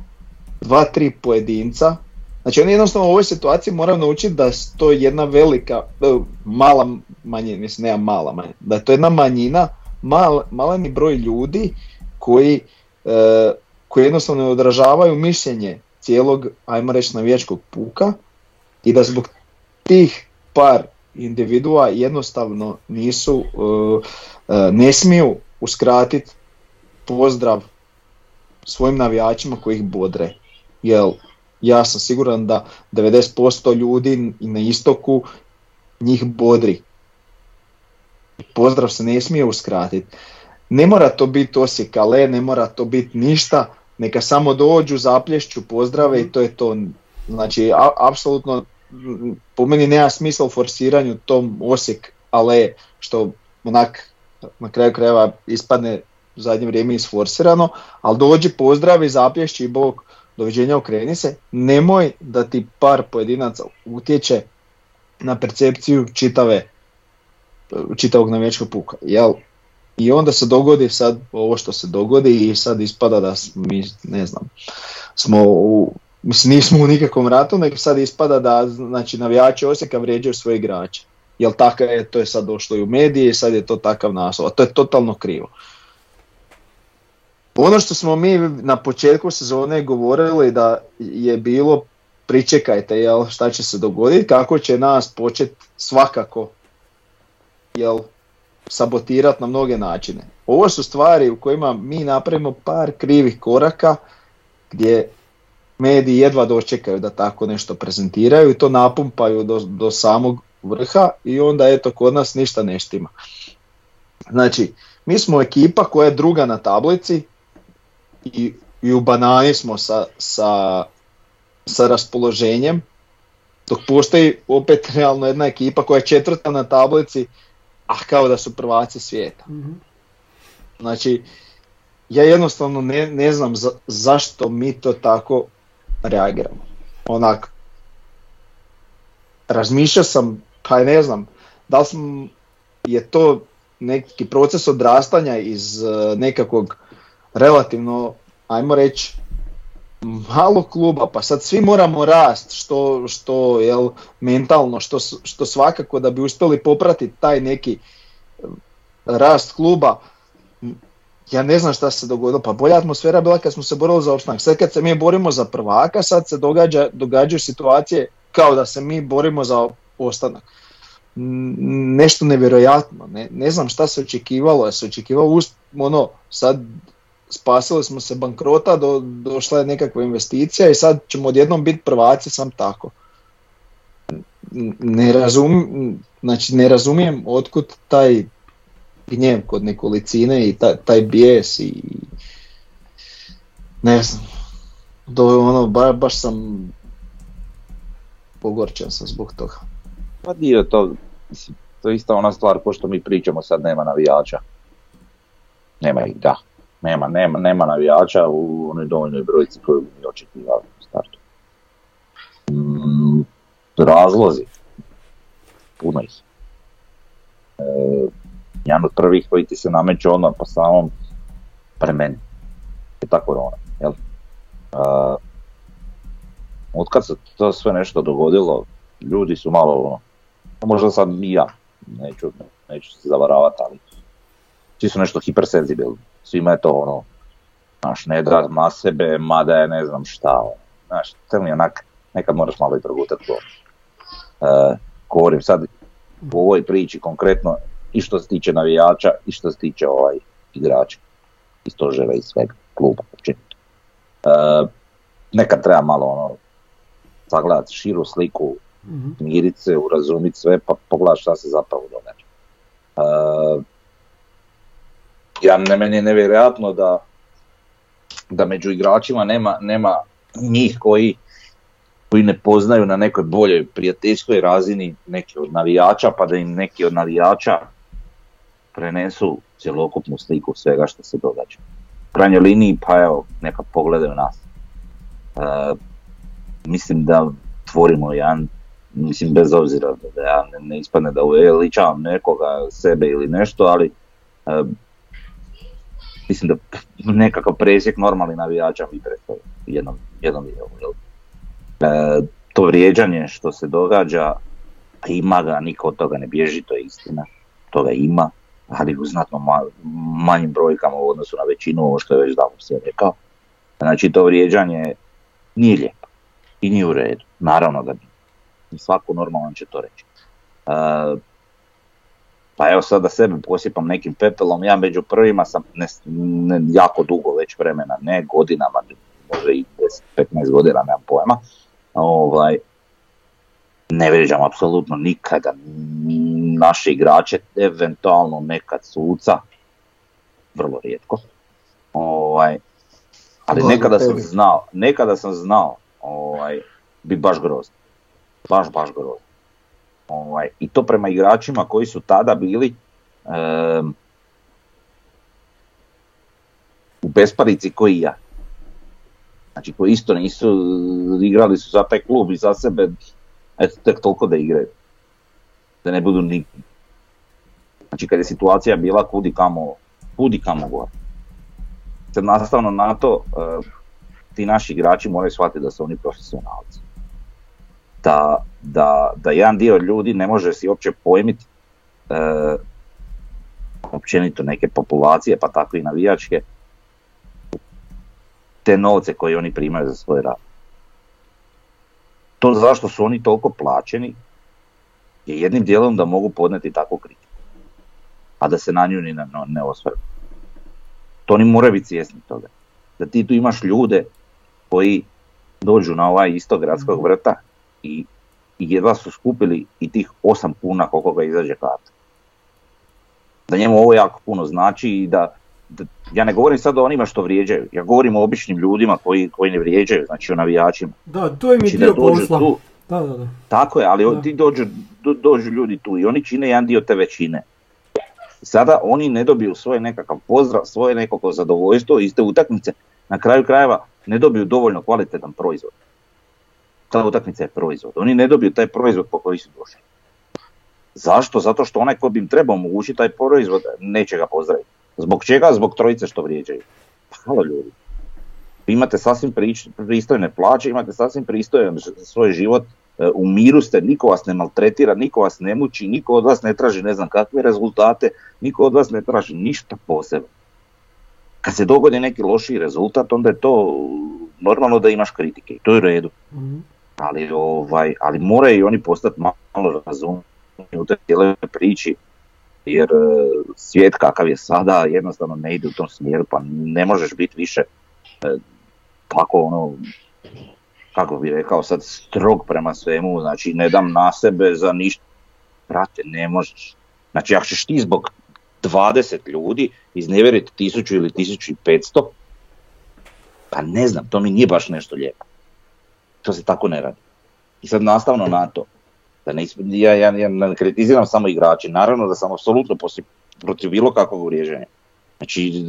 dva, tri pojedinca Znači oni jednostavno u ovoj situaciji moraju naučiti da je to jedna velika, e, mala manjina, mislim nema mala manjina, da je to jedna manjina, mal, maleni broj ljudi koji, e, koji jednostavno odražavaju mišljenje cijelog, ajmo reći, navijačkog puka i da zbog tih par individua jednostavno nisu, e, ne smiju uskratiti pozdrav svojim navijačima koji ih bodre. Jel, ja sam siguran da 90% ljudi na istoku njih bodri. Pozdrav se ne smije uskratiti. Ne mora to biti Osijek ale, ne mora to biti ništa, neka samo dođu, zaplješću, pozdrave i to je to. Znači, apsolutno po meni nema smisla u forsiranju tom Osijek ale, što onak na kraju krajeva ispadne u zadnje vrijeme isforsirano, ali dođi, pozdravi, zaplješći i bog doviđenja okreni se, nemoj da ti par pojedinaca utječe na percepciju čitave, čitavog navijačkog puka. Jel? I onda se dogodi sad ovo što se dogodi i sad ispada da mi, ne znam, smo u, mislim nismo u nikakvom ratu, nego sad ispada da znači, navijači Osijeka vrijeđaju svoje igrače. Jel tako je, to je sad došlo i u medije i sad je to takav naslov, a to je totalno krivo. Ono što smo mi na početku sezone govorili da je bilo pričekajte jel, šta će se dogoditi, kako će nas početi svakako jel, sabotirati na mnoge načine. Ovo su stvari u kojima mi napravimo par krivih koraka gdje mediji jedva dočekaju da tako nešto prezentiraju i to napumpaju do, do samog vrha i onda eto kod nas ništa ne štima. Znači, mi smo ekipa koja je druga na tablici, i, i u banani smo sa, sa, sa raspoloženjem, dok postoji opet realno jedna ekipa koja je četvrta na tablici, a kao da su prvaci svijeta. mm Znači, ja jednostavno ne, ne znam za, zašto mi to tako reagiramo. Onak, razmišljao sam, pa ne znam, da li sam, je to neki proces odrastanja iz uh, nekakvog relativno, ajmo reći, malo kluba, pa sad svi moramo rast, što, što jel, mentalno, što, što svakako da bi uspjeli popratiti taj neki rast kluba, ja ne znam šta se dogodilo, pa bolja atmosfera bila kad smo se borili za opstanak. Sad kad se mi borimo za prvaka, sad se događa, događaju situacije kao da se mi borimo za ostanak. Nešto nevjerojatno, ne, ne znam šta se očekivalo, ja se očekivalo ono, sad spasili smo se bankrota, do, došla je nekakva investicija i sad ćemo odjednom biti prvaci sam tako. Ne, razum, znači ne razumijem otkud taj gnjev kod nekolicine i taj, taj bijes i ne znam. Do, ono, ba, baš sam pogorčan sam zbog toga. Pa dio to, to je ista ona stvar ko što mi pričamo sad nema navijača. Nema ih, da nema, nema, nema navijača u onoj dovoljnoj brojci koju mi očekivali u startu. Mm, razlozi, puno ih. E, jedan od prvih koji ti se nameće odmah po samom premeni je ta korona. Jel? E, od kad se to sve nešto dogodilo, ljudi su malo, ono, možda sad i ja, neću, neću se zavaravati, ali svi su nešto hipersenzibilni svima je to ono, znaš, ne da ma sebe, mada je ne znam šta, ono. znaš, to mi onak, nekad moraš malo i progutati to. E, govorim sad u ovoj priči konkretno i što se tiče navijača i što se tiče ovaj igrača. i stožera i svega, kluba općenito. E, nekad treba malo ono, sagledati širu sliku, Mhm. mirit se, urazumiti sve, pa pogledati šta se zapravo događa. E, ja, ne, meni je nevjerojatno da, da među igračima nema, nema njih koji, koji ne poznaju na nekoj boljoj prijateljskoj razini neki od navijača, pa da im neki od navijača prenesu cjelokupnu sliku svega što se događa. U krajnjoj liniji, pa evo, neka pogledaju nas. E, mislim da tvorimo jedan, mislim bez obzira da ja ne, ne ispadne da uveličavam nekoga, sebe ili nešto, ali e, mislim da nekakav presjek normalni navijača mi predstavlja jednom, jednom jel? E, to vrijeđanje što se događa, a ima ga, niko od toga ne bježi, to je istina, toga ima, ali u znatno ma- manjim brojkama u odnosu na većinu, ovo što je već davno sve rekao. Znači to vrijeđanje nije lijepo i nije u redu, naravno da nije. Svako normalan će to reći. E, pa evo sad da sebe posipam nekim pepelom, ja među prvima sam ne, ne, jako dugo već vremena, ne godinama, možda i 10-15 godina, nemam pojma. Ovaj, ne vrijeđam apsolutno nikada naše igrače, eventualno nekad suca, vrlo rijetko. Ovaj, ali nekada sam znao, nekada sam znao, ovaj, bi baš grozno. Baš, baš grozno. Ovaj, I to prema igračima koji su tada bili em, u besparici koji ja. Znači koji isto nisu, igrali su za taj klub i za sebe, eto tek toliko da igraju. Da ne budu ni... Znači kad je situacija bila kudi kamo, kudi kamo gore. Sad nastavno na to, ti naši igrači moraju shvatiti da su oni profesionalci. Da, da, da jedan dio ljudi ne može si uopće pojmiti e, općenito neke populacije, pa tako i navijačke, te novce koje oni primaju za svoj rad. To zašto su oni toliko plaćeni je jednim dijelom da mogu podneti takvu kritiku, a da se na nju ni ne, ne osvrnu. To oni moraju biti svjesni toga. Da ti tu imaš ljude koji dođu na ovaj isto gradskog vrta i, i jedva su skupili i tih 8 kuna koliko ga izađe karta. Da njemu ovo jako puno znači i da, da- ja ne govorim sad o onima što vrijeđaju, ja govorim o običnim ljudima koji, koji ne vrijeđaju, znači o navijačima. Da, to im je Znači da dio dođu posla. tu, Da, da, da. tako je, ali Da. ti dođu, do- dođu ljudi tu i oni čine jedan dio te većine. Sada oni ne dobiju svoj nekakav pozdrav, svoje nekako zadovoljstvo iz te utakmice, na kraju krajeva ne dobiju dovoljno kvalitetan proizvod. Ta utakmica je proizvod. Oni ne dobiju taj proizvod po koji su došli. Zašto? Zato što onaj ko bi im trebao omogućiti taj proizvod neće ga pozdraviti. Zbog čega? Zbog trojice što vrijeđaju. Halo ljudi. Vi imate sasvim pristojne plaće, imate sasvim pristojan svoj život, e, u miru ste, niko vas ne maltretira, niko vas ne muči, niko od vas ne traži ne znam kakve rezultate, niko od vas ne traži ništa posebno. Kad se dogodi neki lošiji rezultat, onda je to normalno da imaš kritike to je u redu. Mhm. Ali, ovaj, ali moraju i oni postati malo razumni u toj cijeloj priči, jer e, svijet kakav je sada jednostavno ne ide u tom smjeru, pa ne možeš biti više e, tako ono, kako bi rekao sad, strog prema svemu, znači ne dam na sebe za ništa. Brate, ne možeš. Znači ako ćeš ti zbog 20 ljudi iznevjeriti 1000 ili 1500, pa ne znam, to mi nije baš nešto lijepo. To se tako ne radi. I sad nastavno na to, da ne, ja, ja, ja ne kritiziram samo igrače, naravno da sam apsolutno protiv bilo kakvog vrijeđanja. Znači,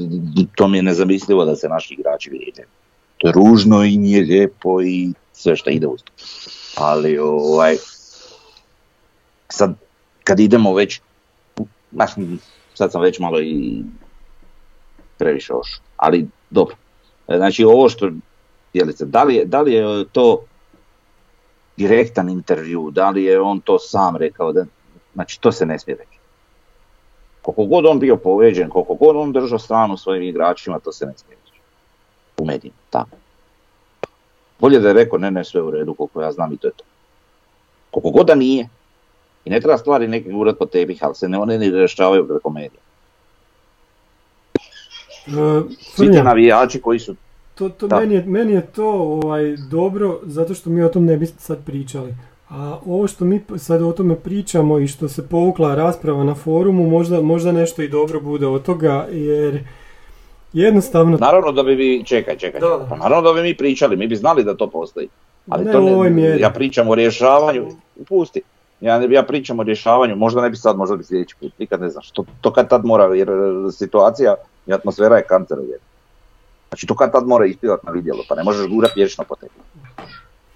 to mi je nezamislivo da se naši igrači vrijeđaju. To je ružno i nije lijepo i sve što ide uz to. Ali, ovaj, sad, kad idemo već, sad sam već malo i previše ošao, ali dobro. Znači, ovo što, Jelice, da li je, da li je to direktan intervju, da li je on to sam rekao, da, znači to se ne smije reći. Koliko god on bio povrijeđen, koliko god on držao stranu svojim igračima, to se ne smije reći. U medijima, tako. Bolje da je rekao, ne, ne, sve u redu, koliko ja znam i to je to. Koliko god da nije, i ne treba stvari neki urat po tepih, ali se ne, one ne rješavaju preko medija. Uh, Svi ti navijači koji su to, to Da. meni, je, meni je to ovaj, dobro zato što mi o tom ne bi sad pričali. A ovo što mi sad o tome pričamo i što se povukla rasprava na forumu, možda, možda nešto i dobro bude od toga, jer jednostavno... Naravno da bi vi, čekaj, čekaj, Da, pa naravno da bi mi pričali, mi bi znali da to postoji. Ali Ne to mjeri. ja pričam o rješavanju, pusti. Ja, ne- ja pričam o rješavanju, možda ne bi sad, možda bi sljedeći put, nikad ne znaš. To, to kad tad mora, jer e, situacija i atmosfera je kancerogena. Znači to kad tad mora ispivati na vidjelo, pa ne možeš gurat vječno po tepih.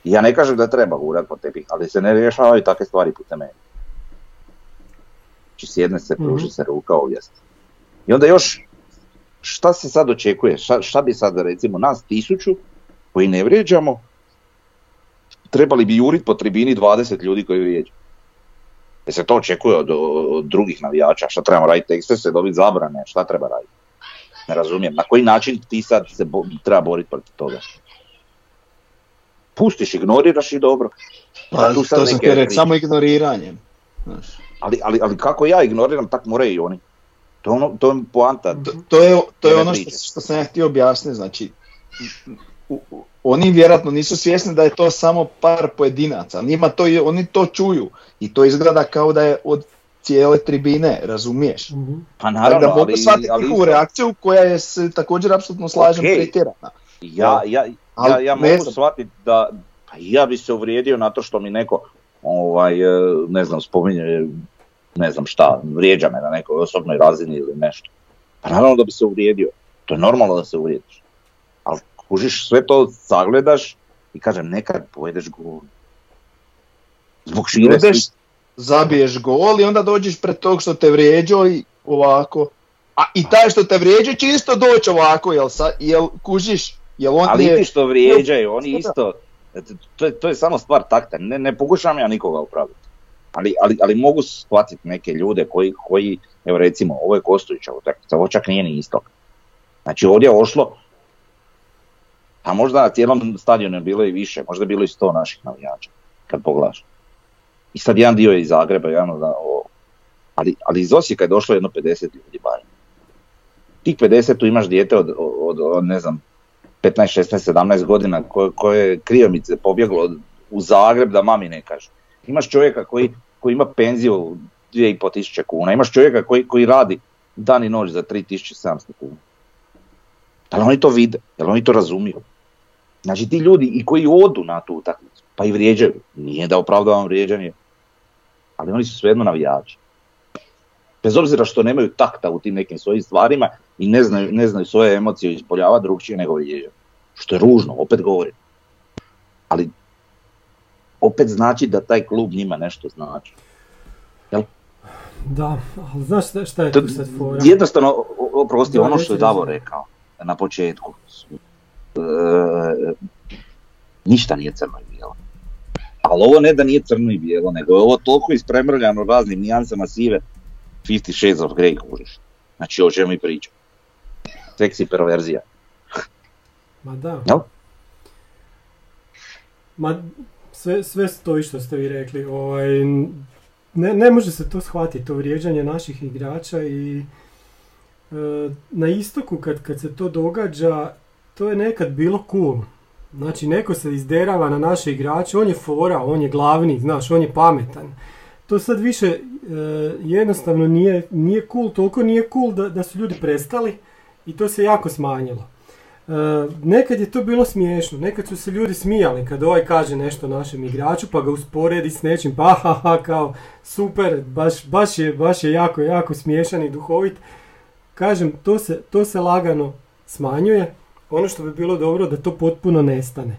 I Ja ne kažem da treba gurat po tepih, ali se ne rješavaju takve stvari putem mene. Znači sjedne se, pruži Mhm. se ruka ovijest. I onda još, šta se sad očekuje? Šta, šta bi sad recimo nas tisuću koji ne vrijeđamo, trebali bi jurit po tribini 20 ljudi koji vrijeđaju. Jer se to očekuje od, od drugih navijača, šta trebamo raditi tekste, se dobiti zabrane, šta treba raditi? Ne razumijem, na koji način ti sad se bo, treba boriti protiv toga? Pustiš, ignoriraš i dobro. Pa, Tu sad to sam priče. samo ignoriranjem. Znaš. Ali, ali, ali kako ja ignoriram, tak moraju i oni. To ono, to je poanta. To, to je, to je ono što, što sam ja htio objasniti, znači u- u- oni vjerojatno nisu svjesni da je to samo par pojedinaca, njima to, oni to čuju i to izgleda kao da je od cijele tribine, razumiješ? Mhm. Pa naravno, da mogu ali, shvatiti ali njihovu reakciju koja je se također apsolutno slažem Okej. pretjerana. Ja, ja, ja, Ali ja mogu znam. shvatiti da pa ja bi se uvrijedio na to što mi neko, ovaj, e, ne znam, spominje, ne znam šta, vrijeđa me na nekoj osobnoj razini ili nešto. Pa naravno da bi se uvrijedio. To je normalno da se uvrijediš. Ali kužiš, sve to sagledaš i kažem, nekad pojedeš gol. Zbog šire. Zabiješ gol i onda dođeš pred tog što te vrijeđao i ovako. A i taj što te vrijeđa će isto doći ovako, jel, sa, jel kužiš? Jel on Ali je, ti što vrijeđaju, oni isto, to je, to je samo stvar takta, ne, ne pokušavam ja nikoga upraviti. Ali, ali, ali mogu shvatiti neke ljude koji, koji evo recimo, ovo je Kostovića utakmica, ovo čak nije ni istok. Znači ovdje je ošlo, a možda na cijelom stadionu je bilo i više, možda je bilo i sto naših navijača, kad pogledaš. I sad jedan dio je iz Zagreba, jedan od, ali, ali iz Osijeka je došlo jedno 50 ljudi barem. Tih 50 tu imaš dijete od, od, od ne znam, 15, 16, 17 godina koje, koje je kriomice pobjeglo u Zagreb da mami ne kaže. Imaš čovjeka koji, koji ima penziju 2,5 tisuće kuna, imaš čovjeka koji, koji radi dan i noć za 3700 kuna. Da li oni to vide? Da li oni to razumiju? Znači ti ljudi i koji odu na tu utakmicu, pa i vrijeđaju, nije da opravdavam vrijeđanje, ali oni su svejedno navijači. Bez obzira što nemaju takta u tim nekim svojim stvarima i ne znaju, ne znaju svoje emocije ispoljavati drugčije nego vrijeđaju. Što je ružno, opet govorim. Ali opet znači da taj klub njima nešto znači. Da, ali znaš šta, je tu sad fora? jednostavno, oprosti, Da, ono što je. Davor rekao na početku. E, ništa nije crno. Ali ovo ne da nije crno i bijelo, nego je ovo toliko ispremrljano raznim nijansama sive 50 Shades of Grey, kužiš. Znači o čemu mi pričam. Seksi perverzija. Ma da. Ma sve, sve stoji što ste vi rekli. Ovaj, ne, ne može se to shvatiti, to vrijeđanje naših igrača i e, na istoku kad, kad se to događa, to je nekad bilo cool. Znači neko se izderava na naše igrače, on je fora, on je glavni, znaš, on je pametan. To sad više e, jednostavno nije, nije cool, toliko nije cool da, da su ljudi prestali i to se jako smanjilo. E, nekad je to bilo smiješno, nekad su se ljudi smijali kad ovaj kaže nešto našem igraču pa ga usporedi s nečim, pa ha, ha, kao super, baš, baš, je, baš je jako, jako smiješan i duhovit. Kažem, to se, to se lagano smanjuje, ono što bi bilo dobro da to potpuno nestane.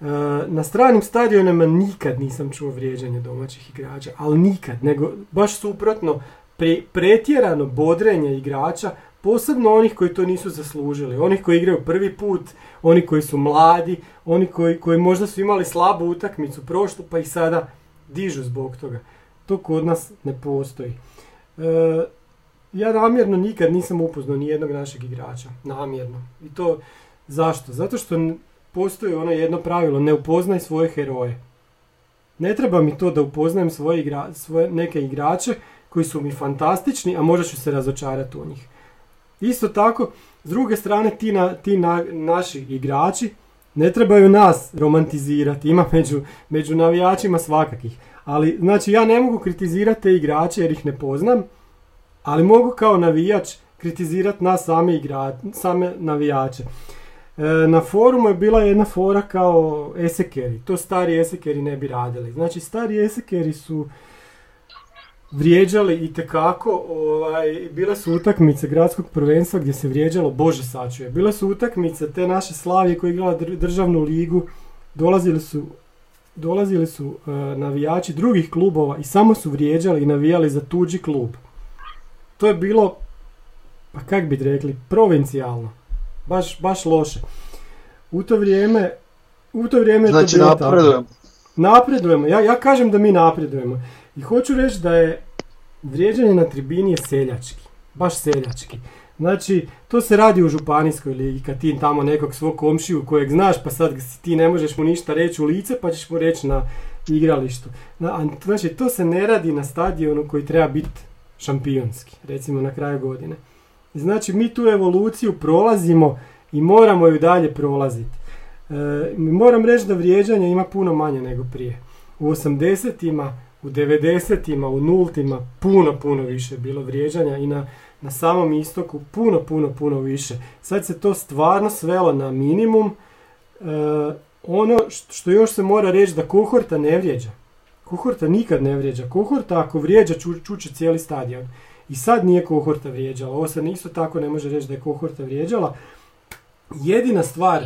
E, na stranim stadionima nikad nisam čuo vrijeđanje domaćih igrača, ali nikad, nego baš suprotno, pre- pretjerano bodrenje igrača, posebno onih koji to nisu zaslužili, onih koji igraju prvi put, oni koji su mladi, oni koji, koji možda su imali slabu utakmicu prošlu pa ih sada dižu zbog toga. To kod nas ne postoji. E, ja namjerno nikad nisam upoznao ni jednog našeg igrača, namjerno. I to zašto? Zato što postoji ono jedno pravilo, ne upoznaj svoje heroje. Ne treba mi to da upoznajem svoje, igra, svoje neke igrače koji su mi fantastični, a možda ću se razočarati u njih. Isto tako, s druge strane, ti, na, ti na, naši igrači ne trebaju nas romantizirati, ima među, među navijačima svakakih. Ali, znači, ja ne mogu kritizirati te igrače jer ih ne poznam, ali mogu kao navijač kritizirati nas same, igra, same navijače. E, na forumu je bila jedna fora kao esekeri. To stari esekeri ne bi radili. Znači, stari esekeri su vrijeđali i tekako, ovaj, bile su utakmice gradskog prvenstva gdje se vrijeđalo, bože sačuje, bile su utakmice te naše Slavije koji igrala državnu ligu, dolazili su dolazili su e, navijači drugih klubova i samo su vrijeđali i navijali za tuđi klub. To je bilo, pa kak bi rekli, provincijalno. Baš, baš loše. U to vrijeme, u to vrijeme znači, je to bilo napredujemo. Napredujemo. Ja, ja kažem da mi napredujemo. I hoću reći da je vrijeđanje na tribini je seljački. Baš seljački. Znači, to se radi u županijskoj ligi, kad ti tamo nekog svog komšiju kojeg znaš, pa sad ti ne možeš mu ništa reći u lice, pa ćeš mu reći na igralištu. Znači, to se ne radi na stadionu koji treba biti šampionski, recimo na kraju godine. Znači, mi tu evoluciju prolazimo i moramo ju dalje prolaziti. E, moram reći da vrijeđanje ima puno manje nego prije. U 80-ima, u 90-ima, u nultima puno, puno više bilo vrijeđanja i na na samom istoku puno, puno, puno više. Sad se to stvarno svelo na minimum. E, ono što još se mora reći da kohorta ne vrijeđa. Kohorta nikad ne vrijeđa. Kohorta ako vrijeđa ču, čuće cijeli stadion. I sad nije kohorta vrijeđala. Ovo se isto tako ne može reći da je kohorta vrijeđala. Jedina stvar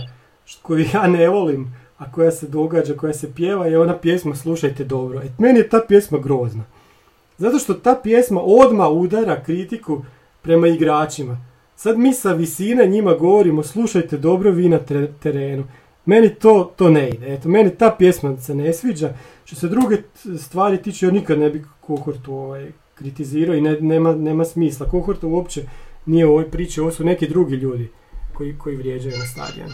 koju ja ne volim, a koja se događa, koja se pjeva je ona pjesma Slušajte dobro. Et meni je ta pjesma grozna. Zato što ta pjesma odma udara kritiku prema igračima. Sad mi sa visine njima govorimo, slušajte dobro vi na terenu. Meni to, to ne ide. Eto, meni ta pjesma se ne sviđa. Što se druge stvari tiče, ja nikad ne bi Kohortu ovaj, kritizirao i ne, nema, nema smisla. Kohorta uopće nije u ovoj priči, ovo su neki drugi ljudi koji, koji vrijeđaju na stadionu.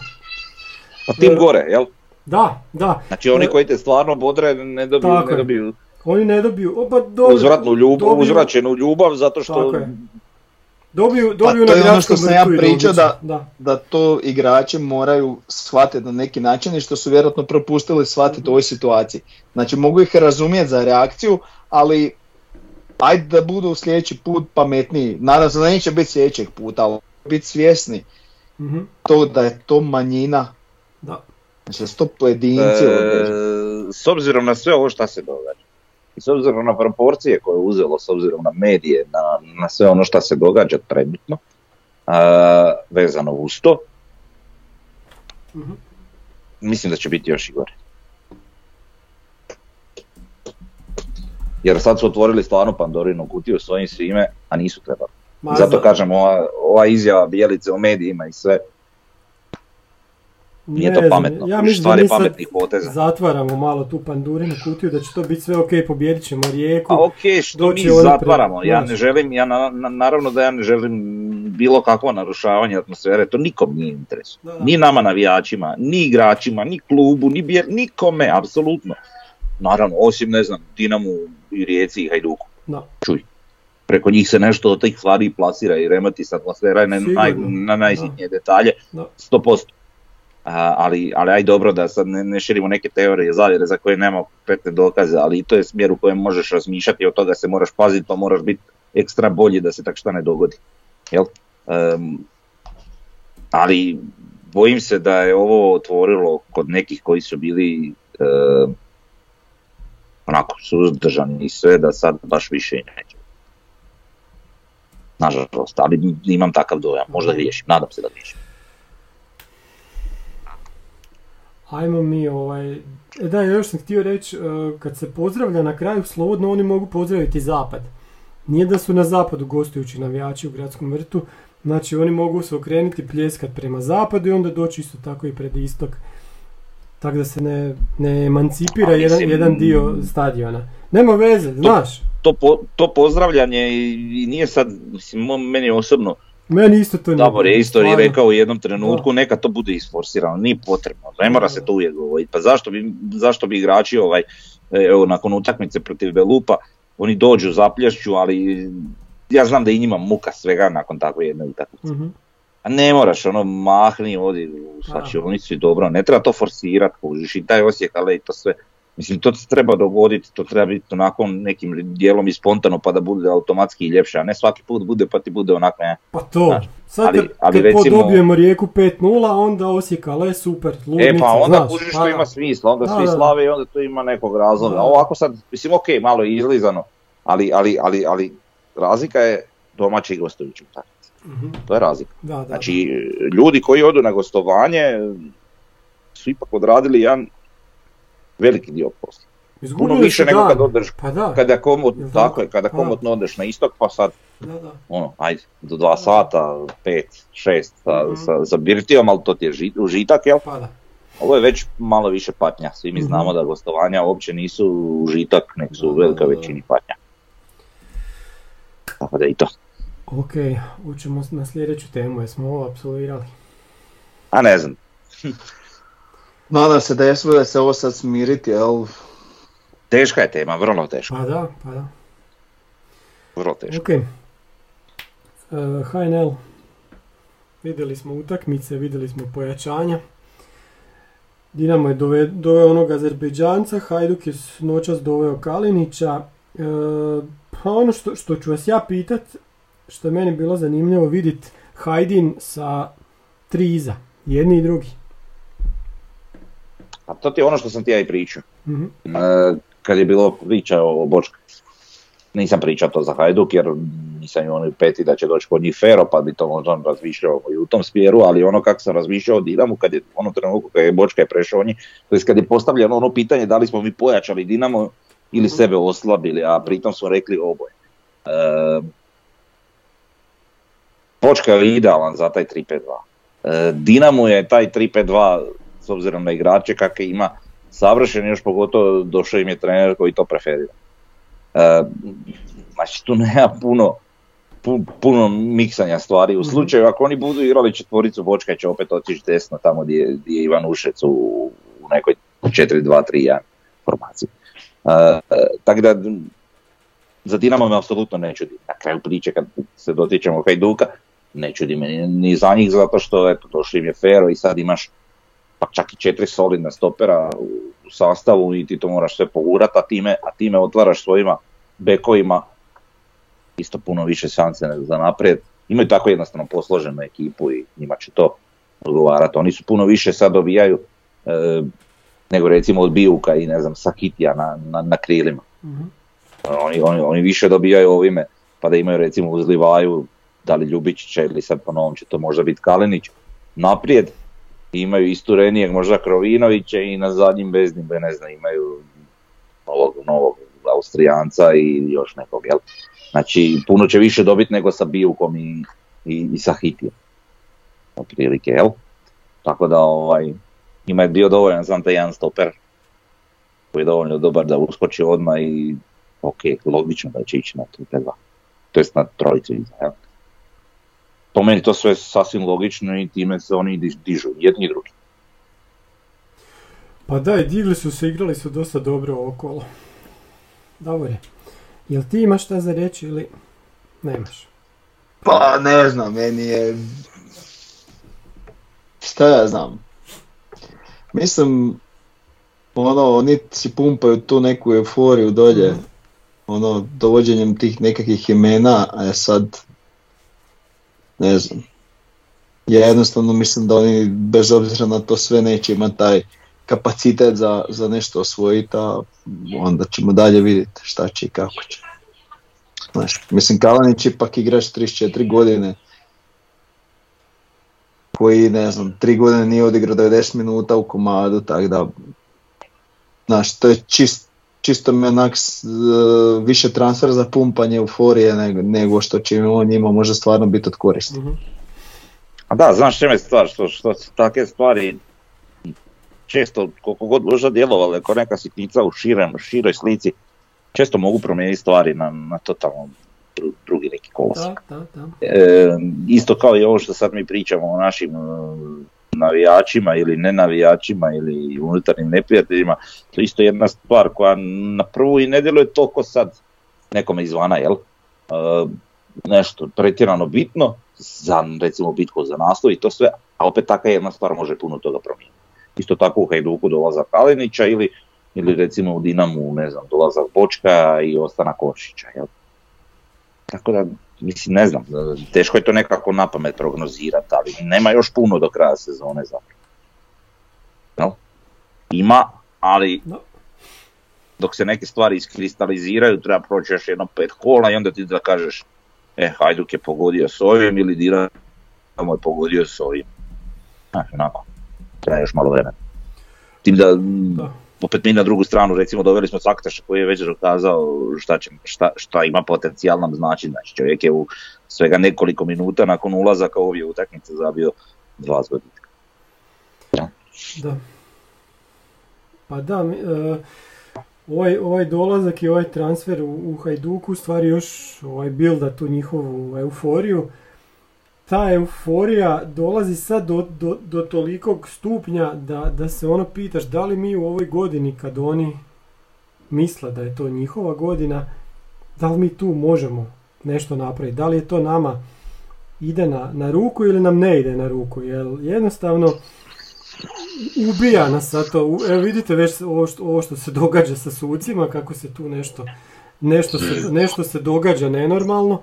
Pa tim gore, jel? Da, da. Znači oni koji te stvarno bodre ne dobiju, ne dobiju oni ne dobiju, opa, dobiju, uzvratnu ljubav, uzvraćenu ljubav zato što Dobiju, dobiju pa to je ono što sam ja pričao da, da. da to igrači moraju shvatiti na neki način i što su vjerojatno propustili shvatiti u ovoj situaciji. Znači mogu ih razumjeti za reakciju, ali ajde da budu sljedeći put pametniji. Nadam se da neće biti sljedećeg puta, ali biti svjesni mm to da je to manjina. Da. Znači da su to pojedinci. E, s obzirom na sve ovo što se događa i s obzirom na proporcije koje je uzelo, s obzirom na medije, na, na sve ono što se događa trenutno, vezano uz to, mhm. mislim da će biti još i gore. Jer sad su otvorili stvarno Pandorinu kutiju svojim svime, a nisu trebali. Zato kažem, ova, ova izjava Bijelice o medijima i sve, nije to pametno, ja mislim stvari pametnih poteza. Zatvaramo malo tu pandurinu kutiju, da će to biti sve ok, pobjedit ćemo Rijeku. A ok, što mi zatvaramo, ja ne želim, ja na, naravno da ja ne želim bilo kakvo narušavanje atmosfere, to nikom nije interes. Ni nama navijačima, ni igračima, ni klubu, ni bjer, nikome, apsolutno. Naravno, osim ne znam, Dinamu i Rijeci i Hajduku. Da. Čuj, preko njih se nešto od tih stvari plasira i remati se atmosfera na, naj, na najsitnije detalje, 100% ali, ali aj dobro da sad ne, ne širimo neke teorije zavjere za koje nema konkretne dokaze, ali i to je smjer u kojem možeš razmišljati, od toga se moraš paziti pa moraš biti ekstra bolji da se tak šta ne dogodi. Jel? ali bojim se da je ovo otvorilo kod nekih koji su bili um, onako suzdržani i sve da sad baš više i neće. Nažalost, ali imam takav dojam, možda griješim, nadam se da griješim. Ajmo mi ovaj... E da, još sam htio reći, e, kad se pozdravlja na kraju slobodno, oni mogu pozdraviti zapad. Nije da su na zapadu gostujući navijači u gradskom vrtu, znači oni mogu se okrenuti pljeskat prema zapadu i onda doći isto tako i pred istok. Tako da se ne, ne emancipira jedan, jedan dio stadiona. Nema veze, znaš. To, to pozdravljanje i, nije sad, mislim, meni osobno, meni isto to Davor je isto i rekao u jednom trenutku, neka to bude isforsirano, nije potrebno, ne mora se to uvijek govoriti. Pa zašto bi, zašto bi igrači ovaj, evo nakon utakmice protiv Belupa, oni dođu zaplješću, ali ja znam da i njima muka svega nakon takve jedne utakmice. Mhm. A ne moraš ono mahni, odi u slačionicu i dobro, ne treba to forsirati, kužiš i taj Osijek, ali i to sve. Mislim, to se treba dogoditi, to treba biti onako nekim dijelom i spontano pa da bude automatski i ljepše, a ne svaki put bude pa ti bude onako ne. Pa to, Znaš, sad ali- kad, ali kad recimo- dobijemo Rijeku 5-0, onda Osijek, ale super, ludnica, E pa onda kužiš pa to da. ima smisla, onda Da, svi slave i onda to ima nekog razloga. Da. Ovako sad, mislim ok, malo je izlizano, ali, ali, ali, ali razlika je domaći i gostujući Mhm. To je razlika. Da, da, Znači, ljudi koji odu na gostovanje su ipak odradili jedan veliki dio posla. Puno više nego kad odeš, Pa da, kada komot, tako tako? je, kada Da. komotno odeš na istok, pa sad, da, da. ono, ajde, do dva sata, pet, šest, sa, Mhm. sa, sa birtijom, ali to ti je ži- užitak, jel? Pa da. Ovo je već malo više patnja, svi mi Mhm. znamo da gostovanja uopće nisu užitak, nek su u da. većini patnja. Tako da i to. Ok, učemo na sljedeću temu, jesmo ovo apsolvirali. A ne znam, Nadam se da jesmo da se ovo sad smiriti, jel? teška je tema, vrlo teška, Pa da, pa da. vrlo teška. Ok. E, HNL. Vidjeli smo utakmice, vidjeli smo pojačanja. Dinamo je dove, doveo onog Azerbejdžanca, Hajduk je s- noćas doveo Kalinića. E, pa ono što, što ću vas ja pitat, što je meni bilo zanimljivo vidit Hajdin sa tri iza, jedni i drugi. A to ti je ono što sam ti ja i pričao. Mhm. E, kad je bilo priča o Bočka. Nisam pričao to za Hajduk jer nisam i oni peti da će doći kod njih Fero pa bi to možda razmišljao i u tom smjeru, ali ono kako sam razmišljao o Dinamu kad je ono trenutku kad je Bočka je prešao njih, to jest kad je postavljeno ono pitanje da li smo mi pojačali Dinamo ili sebe oslabili, a pritom smo rekli oboje. E, Bočka je idealan za taj 3-5-2. E, Dinamo je taj 3-5-2 s obzirom na igrače kakve ima savršen, još pogotovo došao im je trener koji to preferira. E, znači tu nema puno, pu- puno miksanja stvari. U Mhm. slučaju ako oni budu igrali četvoricu Bočka će opet otići desno tamo gdje, je- gdje je Ivan Ušec u, u nekoj 4-2-3-1 formaciji. E, tako da za Dinamo me apsolutno ne čudi. Na kraju priče kad se dotičemo Hajduka, ne čudi me ni, za njih zato što eto, došli im je Fero i sad imaš pa čak i četiri solidna stopera u, u sastavu i ti to moraš sve pogurat, a time, a time otvaraš svojima bekovima isto puno više šanse za naprijed. Imaju tako jednostavno posloženu ekipu i njima će to odgovarati. Oni su puno više sad dobijaju e, nego recimo od Bijuka i ne znam Sakitija na, na, na krilima. Mhm. Oni, oni, oni više dobijaju ovime, pa da imaju recimo uz Livaju, da li Ljubičića ili sad po novom će to možda biti Kalinić, naprijed. Imaju istu Renijeg, možda Krovinovića i na zadnjim veznim, ne znam, imaju novog, novog Austrijanca i još nekog, jel? Znači, puno će više dobiti nego sa Bijukom i, i, i sa Hitijom. Otprilike, jel? Tako da, ovaj, ima je bio dovoljan, znam taj jedan stoper koji je dovoljno dobar da uskoči odmah i ok, logično da će ići na 3 2 to jest na trojicu iza, jel? Po meni to sve sasvim logično i time se oni diž- dižu, jedni i drugi. Pa da, i digli su se, igrali su dosta dobro okolo. Dobro Jel ti imaš šta za reći ili nemaš? Pa ne znam, meni je... Šta ja znam? Mislim, ono, oni si pumpaju tu neku euforiju dolje, ono, dovođenjem tih nekakvih imena, a sad, ne znam. Ja jednostavno mislim da oni, bez obzira na to sve, neće imati taj kapacitet za, za nešto osvojiti, a onda ćemo dalje vidjeti šta će i kako će. Znaš, mislim, Kalanić ipak igrač 34 godine, koji, ne znam, tri godine nije odigrao 90 minuta u komadu, tako da, znaš, to je čist, čisto me onak s- e, više transfer za pumpanje euforije nego, nego što će on njima može stvarno biti od koristi. Mhm. A da, znaš čemu je stvar, što, što su takve stvari često, koliko god možda djelovale kao neka sitnica u širem, široj slici, često mogu promijeniti stvari na, na totalno dru- drugi neki kolosek. Da, da, da. E, isto kao i ovo što sad mi pričamo o našim navijačima ili nenavijačima ili unutarnjim neprijateljima, to je isto jedna stvar koja na prvu i ne djeluje toliko sad nekome izvana, jel? E, nešto pretjerano bitno za recimo bitku za naslov i to sve, a opet takva jedna stvar može puno toga promijeniti. Isto tako u Hajduku dolazak Kalinića ili, ili recimo u Dinamu, ne znam, dolazak Bočka i ostana Košića. Jel? Tako da, mislim, ne znam, teško je to nekako na pamet prognozirati, ali nema još puno do kraja sezone zapravo. No? Ima, ali dok se neke stvari iskristaliziraju, treba proći još jedno pet kola i onda ti da kažeš, e, Hajduk je pogodio s ovim ili Dinamo je pogodio s ovim. Znači, onako, treba još malo vremena. Tim da, da, opet mi na drugu stranu, recimo doveli smo Saktaša koji je već dokazao šta, će, šta, šta ima potencijal nam znači, znači čovjek je u svega nekoliko minuta nakon ulazaka u ovje utakmice zabio dva zgodnika. Da. da. Pa da, e, ovaj, ovaj dolazak i ovaj transfer u, u Hajduku stvari još ovaj bilda tu njihovu euforiju. Ta euforija dolazi sad do, do, do tolikog stupnja da, da se ono pitaš da li mi u ovoj godini kad oni misle da je to njihova godina, da li mi tu možemo nešto napraviti, da li je to nama ide na, na ruku ili nam ne ide na ruku, jer jednostavno ubija nas sad to. Evo vidite već ovo što, ovo što se događa sa sucima, kako se tu nešto, nešto, se, nešto se događa nenormalno.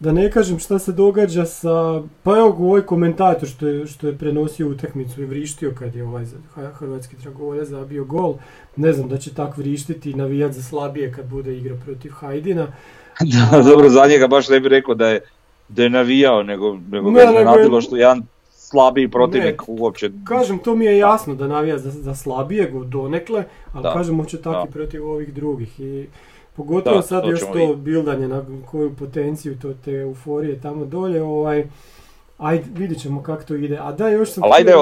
Da ne kažem šta se događa sa, pa evo ovaj komentator što je, što je prenosio utakmicu i vrištio kad je ovaj hrvatski dragovolja zabio gol. Ne znam da će tak vrištiti i navijat za slabije kad bude igra protiv Hajdina. Da, dobro, za njega baš ne bi rekao da je, da je navijao, nego, nego ne, ga je što jedan slabiji protivnik uopće. Kažem, to mi je jasno da navija za, za slabijeg donekle, ali da. kažem, hoće tako protiv ovih drugih. I pogotovo sad još to bildanje na koju potenciju, to te euforije tamo dolje, ovaj, ajde, vidit ćemo kako to ide. A da, još sam... Ali ajde,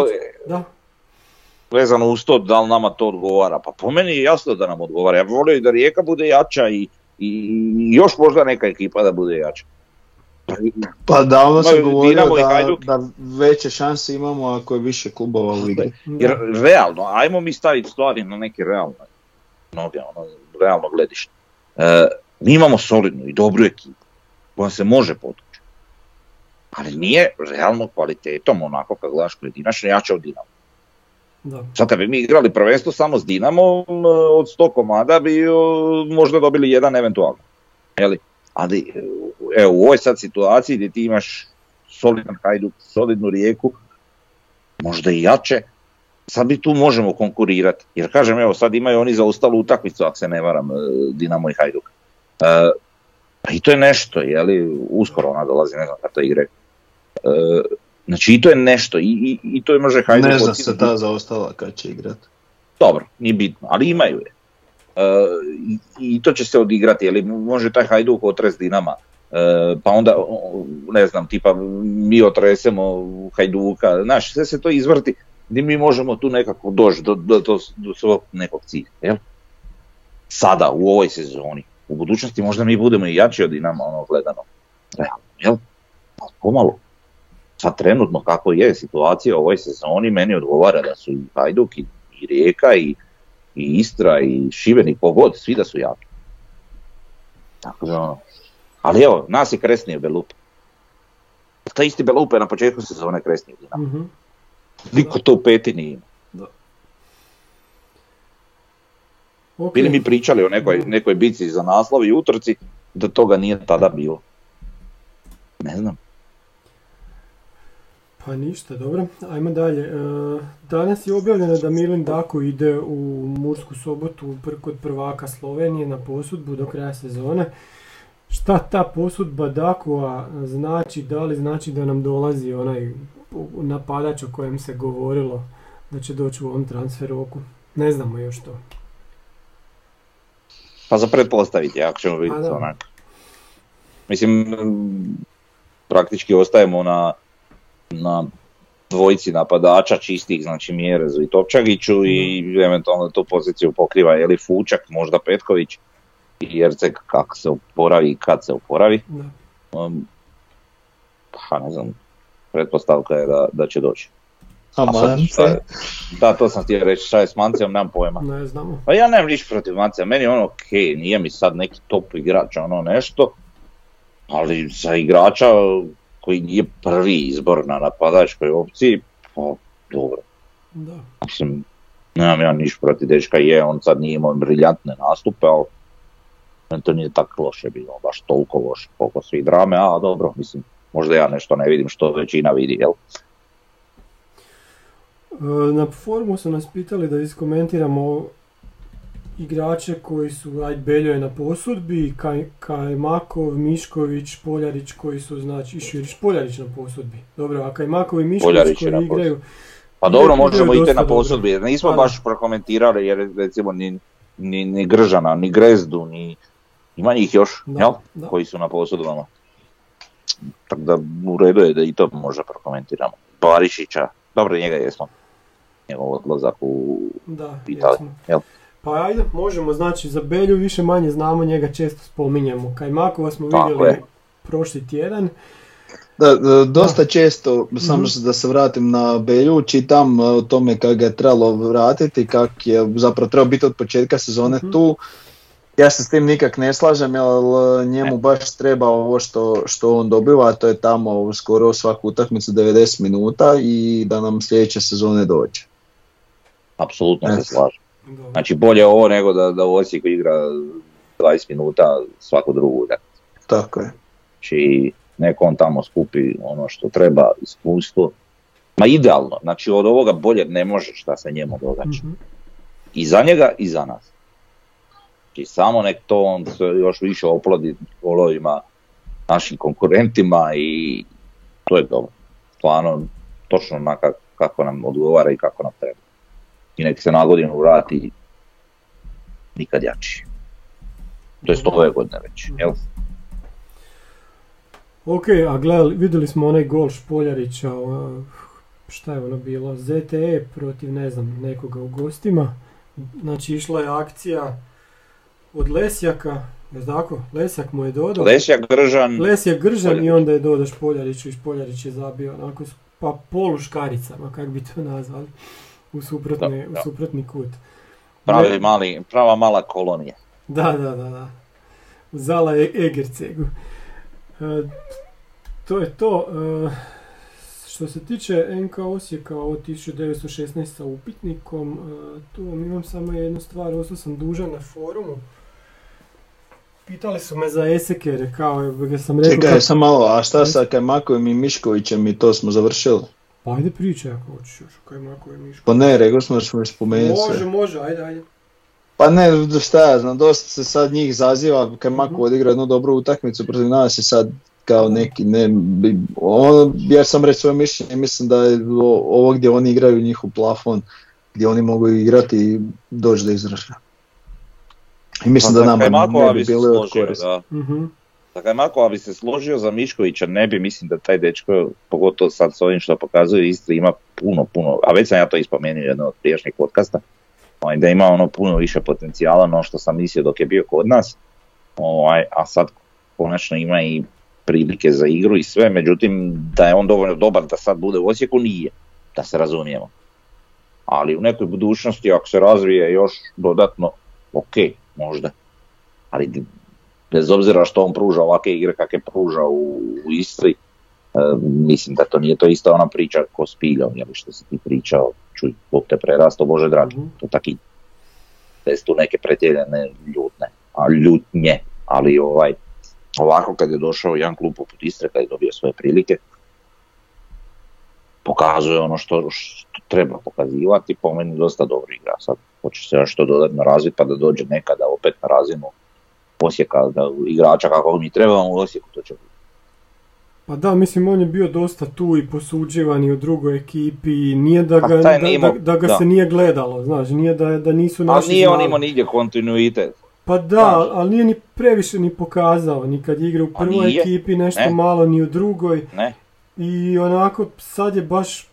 da. vezano uz to, da li nama to odgovara? Pa po meni je jasno da nam odgovara. Ja volio i da Rijeka bude jača i, i još možda neka ekipa da bude jača. Pa davno se govorio da, da veće šanse imamo ako je više klubova u ligi. Jer realno, ajmo mi staviti stvari na neke realne noge, ono, realno gledište. E, mi imamo solidnu i dobru ekipu koja se može potući. Ali nije realno kvalitetom onako kad gledaš pojedinačno jače od Dinamo. Da. Sad kad bi mi igrali prvenstvo samo s Dinamom od sto komada bi možda dobili jedan eventualno. Jeli? Ali evo, u ovoj sad situaciji gdje ti imaš solidan hajduk, solidnu rijeku, možda i jače, sad bi tu možemo konkurirati. Jer kažem, evo sad imaju oni za ostalu utakmicu, ako se ne varam, e, Dinamo i Hajduk. E, pa i to je nešto, li uskoro ona dolazi, ne znam kada to igre. E, znači i to je nešto, i, i, i to je može Hajduk... Ne zna se ta zaostala kad će igrati. Dobro, nije bitno, ali imaju je. i, to će se odigrati, li može taj Hajduk otres Dinama, E, pa onda, ne znam, tipa mi otresemo Hajduka, znaš, sve se to izvrti gdje mi možemo tu nekako doći do, do, do, do svog nekog cilja, jel? Sada, u ovoj sezoni, u budućnosti možda mi budemo i jači od Dinama, ono, gledano, realno, jel? Pomalo. Sad trenutno kako je situacija u ovoj sezoni, meni odgovara da su i Hajduk i, i Rijeka i, i Istra i Šibenik, pogod, svi da su jaki. Tako da, ono, ali evo, nas je kresnije Belupe. Ta isti Belupe na početku sezone kresnije Dinamo. Mm-hmm. Niko to u peti nije ima. Da. Okay. Bili mi pričali o nekoj, nekoj bici za naslov i utrci, da toga nije tada bilo. Ne znam. Pa ništa, dobro. Ajmo dalje. E, danas je objavljeno da Milin Dako ide u Mursku sobotu kod prvaka Slovenije na posudbu do kraja sezone. Šta ta posudba Dakua znači, da li znači da nam dolazi onaj napadač o kojem se govorilo da će doći u ovom transfer roku? Ne znamo još to. Pa za pretpostaviti, ako ćemo vidjeti onak. Mislim, praktički ostajemo na, na dvojici napadača čistih, znači Mjerezu i Topčagiću i eventualno tu poziciju pokriva ili Fučak, možda Petković i Erceg kako se oporavi i kad se oporavi. Um, pa ne znam, pretpostavka je da, da će doći. A Mance? Da, to sam htio reći, šta je s Mancijom, nemam pojma. Ne znamo. Pa ja nemam ništa protiv Mancija, meni je ono ok, nije mi sad neki top igrač, ono nešto, ali za igrača koji nije prvi izbor na napadačkoj opciji, pa dobro. Da. Mislim, nemam ja niš protiv dečka, je, on sad nije imao briljantne nastupe, ali to nije tako loše bilo, baš toliko loše, koliko svi drame, a dobro, mislim, možda ja nešto ne vidim što većina vidi, jel? E, Na forumu su nas pitali da iskomentiramo igrače koji su, aj Beljo je na posudbi, Kaj, Kajmakov, Mišković, Poljarić koji su, znači, Širić, Poljarić na posudbi. Dobro, a Kajmakov i Mišković Poljarić koji igraju, Pa dobro, Igraju možemo i te na posudbi, jer nismo Pa baš prokomentirali, jer recimo ni, ni, ni Gržana, ni Grezdu, ni... Ima njih još, Da, jel? da. Koji su na posudbama. Tako da u redu je da i to možda prokomentiramo. Barišića, dobro njega jesmo. Njegov odlazak u da, Italiju, jesmo. jel? Pa ajde, možemo, znači za Belju više manje znamo, njega često spominjemo. Kajmakova smo Tako vidjeli je. prošli tjedan. Da, dosta često, samo da se vratim na Belju, čitam e, o tome kako ga je trebalo vratiti, kak je zapravo trebao biti od početka sezone Mhm. tu. Ja se s tim nikak ne slažem, jer e, njemu baš treba ovo što, što on dobiva, a to je tamo skoro svaku utakmicu 90 minuta i da nam sljedeće sezone dođe. apsolutno se slažem. Znači bolje ovo nego da, da u Osijeku igra 20 minuta svaku drugu utakmicu. Tako je. Znači, neko on tamo skupi ono što treba, iskustvo. Ma idealno, znači od ovoga bolje ne može šta se njemu događa. Mhm. I za njega i za nas. Znači samo nek to on se još više oplodi golovima našim konkurentima i to je dobro. Stvarno, točno na kak- kako nam odgovara i kako nam treba. I nek se na godinu vrati nikad jači. To je ove godine već, jel? Ok, a gledali, vidjeli smo onaj gol Špoljarića, šta je ono bilo, ZTE protiv ne znam, nekoga u gostima. Znači išla je akcija od Lesjaka, je tako? Lesjak mu je dodao. Lesja Gržan, Lesjak Gržan i Špoljarić. onda je dodao Špoljariću i Špoljarić je zabio onako pa polu škaricama, kak bi to nazvali, u, suprotne, Da, u suprotni kut. pravi mali, prava mala kolonija. Da, da, da, da. Zala e- Egercegu. E, to je to. E, što se tiče NK Osijeka od 1916 sa upitnikom, e, tu vam imam samo jednu stvar, ostao sam dužan na forumu. Pitali su me za Esekere, kao je, sam rekao... Čekaj, sam malo, a šta sa Kajmakovim i Miškovićem i to smo završili? Pa ajde pričaj ako hoćeš još, kaj mako je Miško. Pa ne, rekao smo da ćemo spomenuti. Može, može, ajde, ajde. Pa ne, šta ja znam, dosta se sad njih zaziva, kad Mako Mhm. odigra jednu dobru utakmicu protiv nas i sad kao neki, ne, ono, ja sam reći svoje mišljenje, mislim da je o- ovo gdje oni igraju njihov plafon, gdje oni mogu igrati i doći do izražaja. I mislim da nama ne bi bi se bili od složio, koristi. da. Mhm. Za Kajmakova bi se složio, za Miškovića ne bi, mislim da taj dečko, pogotovo sad s ovim što pokazuje Istri, ima puno, puno, a već sam ja to ispomenuo u jednom od prijašnjih podcasta, ovaj, da ima ono puno više potencijala no što sam mislio dok je bio kod nas, ovaj, a sad konačno ima i prilike za igru i sve, međutim da je on dovoljno dobar da sad bude u Osijeku nije, da se razumijemo. Ali u nekoj budućnosti ako se razvije još dodatno, ok, možda. Ali bez obzira što on pruža ovakve igre kakve pruža u, u Istri, e, mislim da to nije to ista ona priča ko s Piljom, jel, što si ti pričao, čuj, Bog te prerasto, Bože dragi, Mhm. to taki, bez tu neke pretjerane ljutne, a ljutnje, ali ovaj, ovako kad je došao jedan klub poput Istre, kad je dobio svoje prilike, pokazuje ono što, što treba pokazivati, po meni dosta dobro igra, sad hoće se još to dodatno razviti pa da dođe nekada opet na razinu Osijeka, da igrača kako mi trebamo u Osijeku, to će biti. Pa da, mislim on je bio dosta tu i posuđivan i u drugoj ekipi, nije da Pa ga, da, nije da, imao- da ga da. se nije gledalo, znaš, nije da, da nisu naši nije on znali. imao nigdje kontinuitet. Pa da, Znaš. ali nije ni previše ni pokazao, ni kad je igra u A prvoj nije, ekipi, nešto ne. malo ni u drugoj. Ne? I onako sad je baš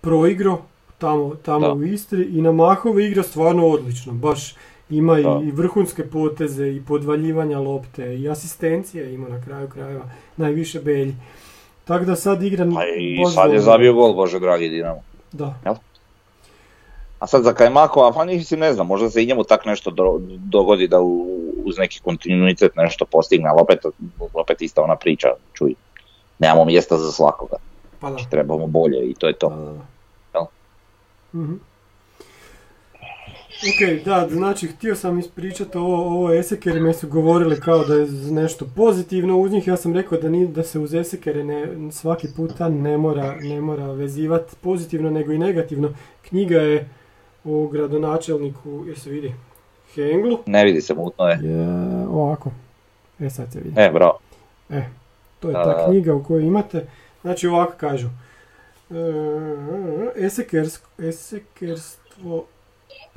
proigro tamo, tamo Da. u Istri i na Mahove igra stvarno odlično, baš ima i, Da. i vrhunske poteze i podvaljivanja lopte i asistencije ima na kraju krajeva, najviše belji. Tako da sad igra Pa i sad je zabio gol, Bože dragi Dinamo. Da. A sad za Kajmakova, pa mislim ne znam, možda se i njemu tak nešto do- dogodi da u, uz neki kontinuitet nešto postigne, ali opet, opet ista ona priča, čuj, nemamo mjesta za svakoga, Pa da. trebamo bolje i to je to. Pa da. Jel? Mhm. Ok, da, znači htio sam ispričati ovo, ovo esekere, me su govorili kao da je nešto pozitivno uz njih, ja sam rekao da, ni, da se uz esekere ne, svaki puta ne mora, ne mora vezivati pozitivno nego i negativno. Knjiga je o gradonačelniku, jer se vidi, Henglu, Ne vidi se mutno je. je ovako, e sad se vidi. E, bravo. E, to je ta knjiga u kojoj imate. Znači ovako kažu. E, esekersk- esekerstvo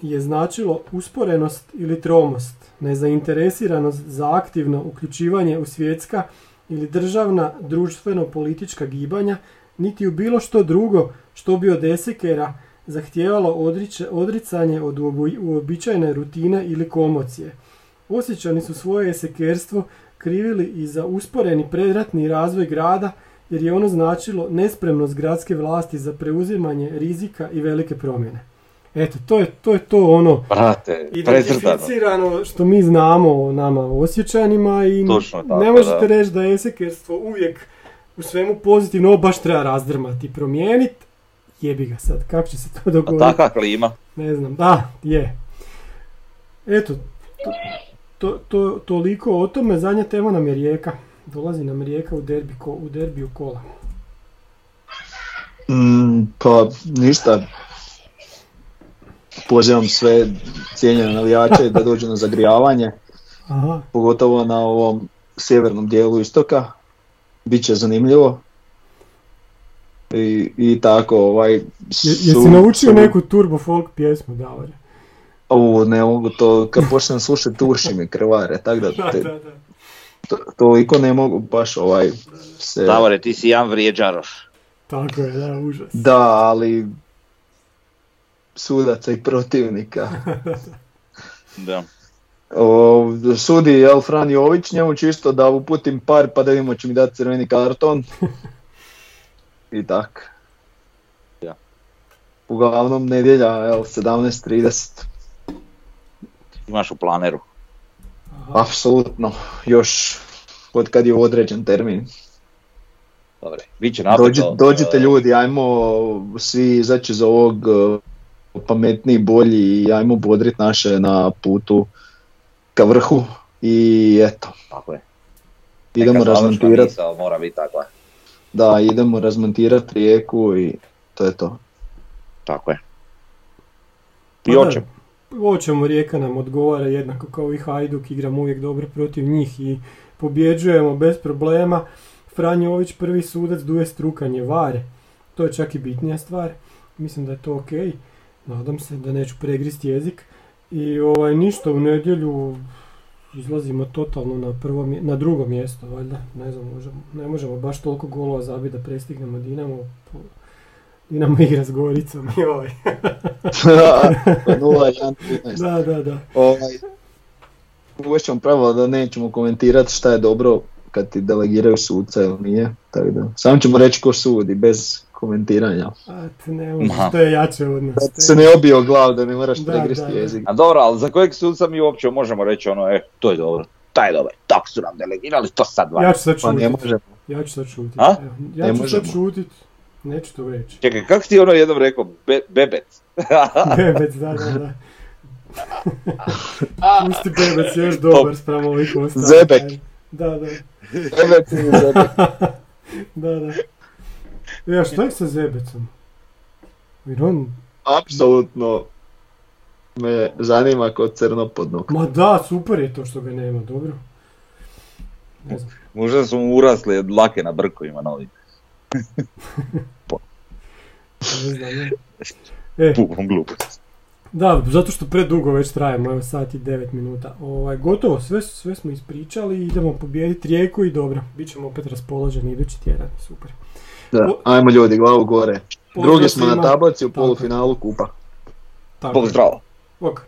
je značilo usporenost ili tromost, nezainteresiranost za aktivno uključivanje u svjetska ili državna društveno-politička gibanja, niti u bilo što drugo što bi od esekera zahtijevalo odriče- odricanje od uobi- uobičajene rutine ili komocije. Osjećani su svoje esekerstvo krivili i za usporeni predratni razvoj grada jer je ono značilo nespremnost gradske vlasti za preuzimanje rizika i velike promjene. Eto, to je to, je to ono Brate, identificirano što mi znamo o nama osjećanima i Točno tako, ne možete da. reći da je esekerstvo uvijek u svemu pozitivno, ovo baš treba razdrmati i promijeniti. Jebi ga sad, kako će se to A dogoditi? takva klima. Ne znam, da, je. Eto, to, to, to- toliko o tome, zadnja tema nam je rijeka. Dolazi nam rijeka u, derbi, ko, u derbiju kola. Mm, pa ništa. Pozivam sve cijenjene navijače da dođu na zagrijavanje, Aha, pogotovo na ovom sjevernom dijelu istoka. Biće zanimljivo. I, i tako, ovaj... Su- jesi naučio su- neku turbo folk pjesmu, Davore? Ovo, ne mogu to, kad počnem slušati uši mi krvare, tako da, te, to, toliko ne mogu baš ovaj se... Davore, ti si jedan vrijeđaroš. Tako je, da, užas. Da, ali sudaca i protivnika. Da. O, sudi jel Fran Jović, njemu čisto da uputim par pa da vidimo će mi dati crveni karton. I tak. Ja. Uglavnom nedjelja, jel, 17.30. Imaš u planeru. Apsolutno, još od kad je određen termin. Dobre. Dođi, dođite e, ljudi, ajmo svi izaći za ovog e, pametniji, bolji i ajmo bodrit naše na putu ka vrhu i eto, Tako je. idemo Neka razmontirati, mora biti takva. da, idemo razmontirati rijeku i to je to. Tako je. Pa I da, Hoćemo, Rijeka nam odgovara jednako kao i Hajduk, igramo uvijek dobro protiv njih i pobjeđujemo bez problema. Franjo Ović prvi sudac duje strukanje vare, to je čak i bitnija stvar, mislim da je to ok, nadam se da neću pregristi jezik. I ovaj, ništa u nedjelju izlazimo totalno na, prvo, na drugo mjesto, valjda, ne znam, možemo, ne možemo baš toliko golova zabiti da prestignemo Dinamo, Dinamo igra s Goricom i ovaj. 0-1-13. da, da, da. Ovaj, uvešćemo pravilo da nećemo komentirati šta je dobro kad ti delegiraju suca ili nije, tako da. Samo ćemo reći ko sudi, bez komentiranja. A, t- ne može, Ma. to je jače od nas. Da ti se ne obio glav da ne moraš Da, pregristi jezik. A dobro, ali za kojeg suca mi uopće možemo reći ono, e, to je dobro, taj je dobar, tako su nam delegirali, to sad valja. Ja ću sad Pa ne možemo. Ja ću sad. A? Evo, Ja Ne ću sad možemo. Neću to reći. Čekaj, kako si ti ono jednom rekao, Be- bebec? Bebec, da, da, da. Pusti Bebec je još dobar spram ovih ostalih. Zebek. Da, da, ili zebek? da, da. Ja, šta je sa Zebecom? Jer on, Apsolutno me zanima kod crnopodnog. ma da, super je to što ga nema, dobro. Ne znam. Možda su mu urasli od lake na brkovima novi. E, glupost. Da, zato što predugo već trajemo, evo sat i 9 minuta. Ovaj, gotovo, sve, sve smo ispričali, idemo pobijediti rijeku i dobro, bit ćemo opet raspoloženi idući tjedan, super. Da, ajmo ljudi, glavu gore. Drugi smo na tablici u polufinalu kupa. Pozdrav! Ok.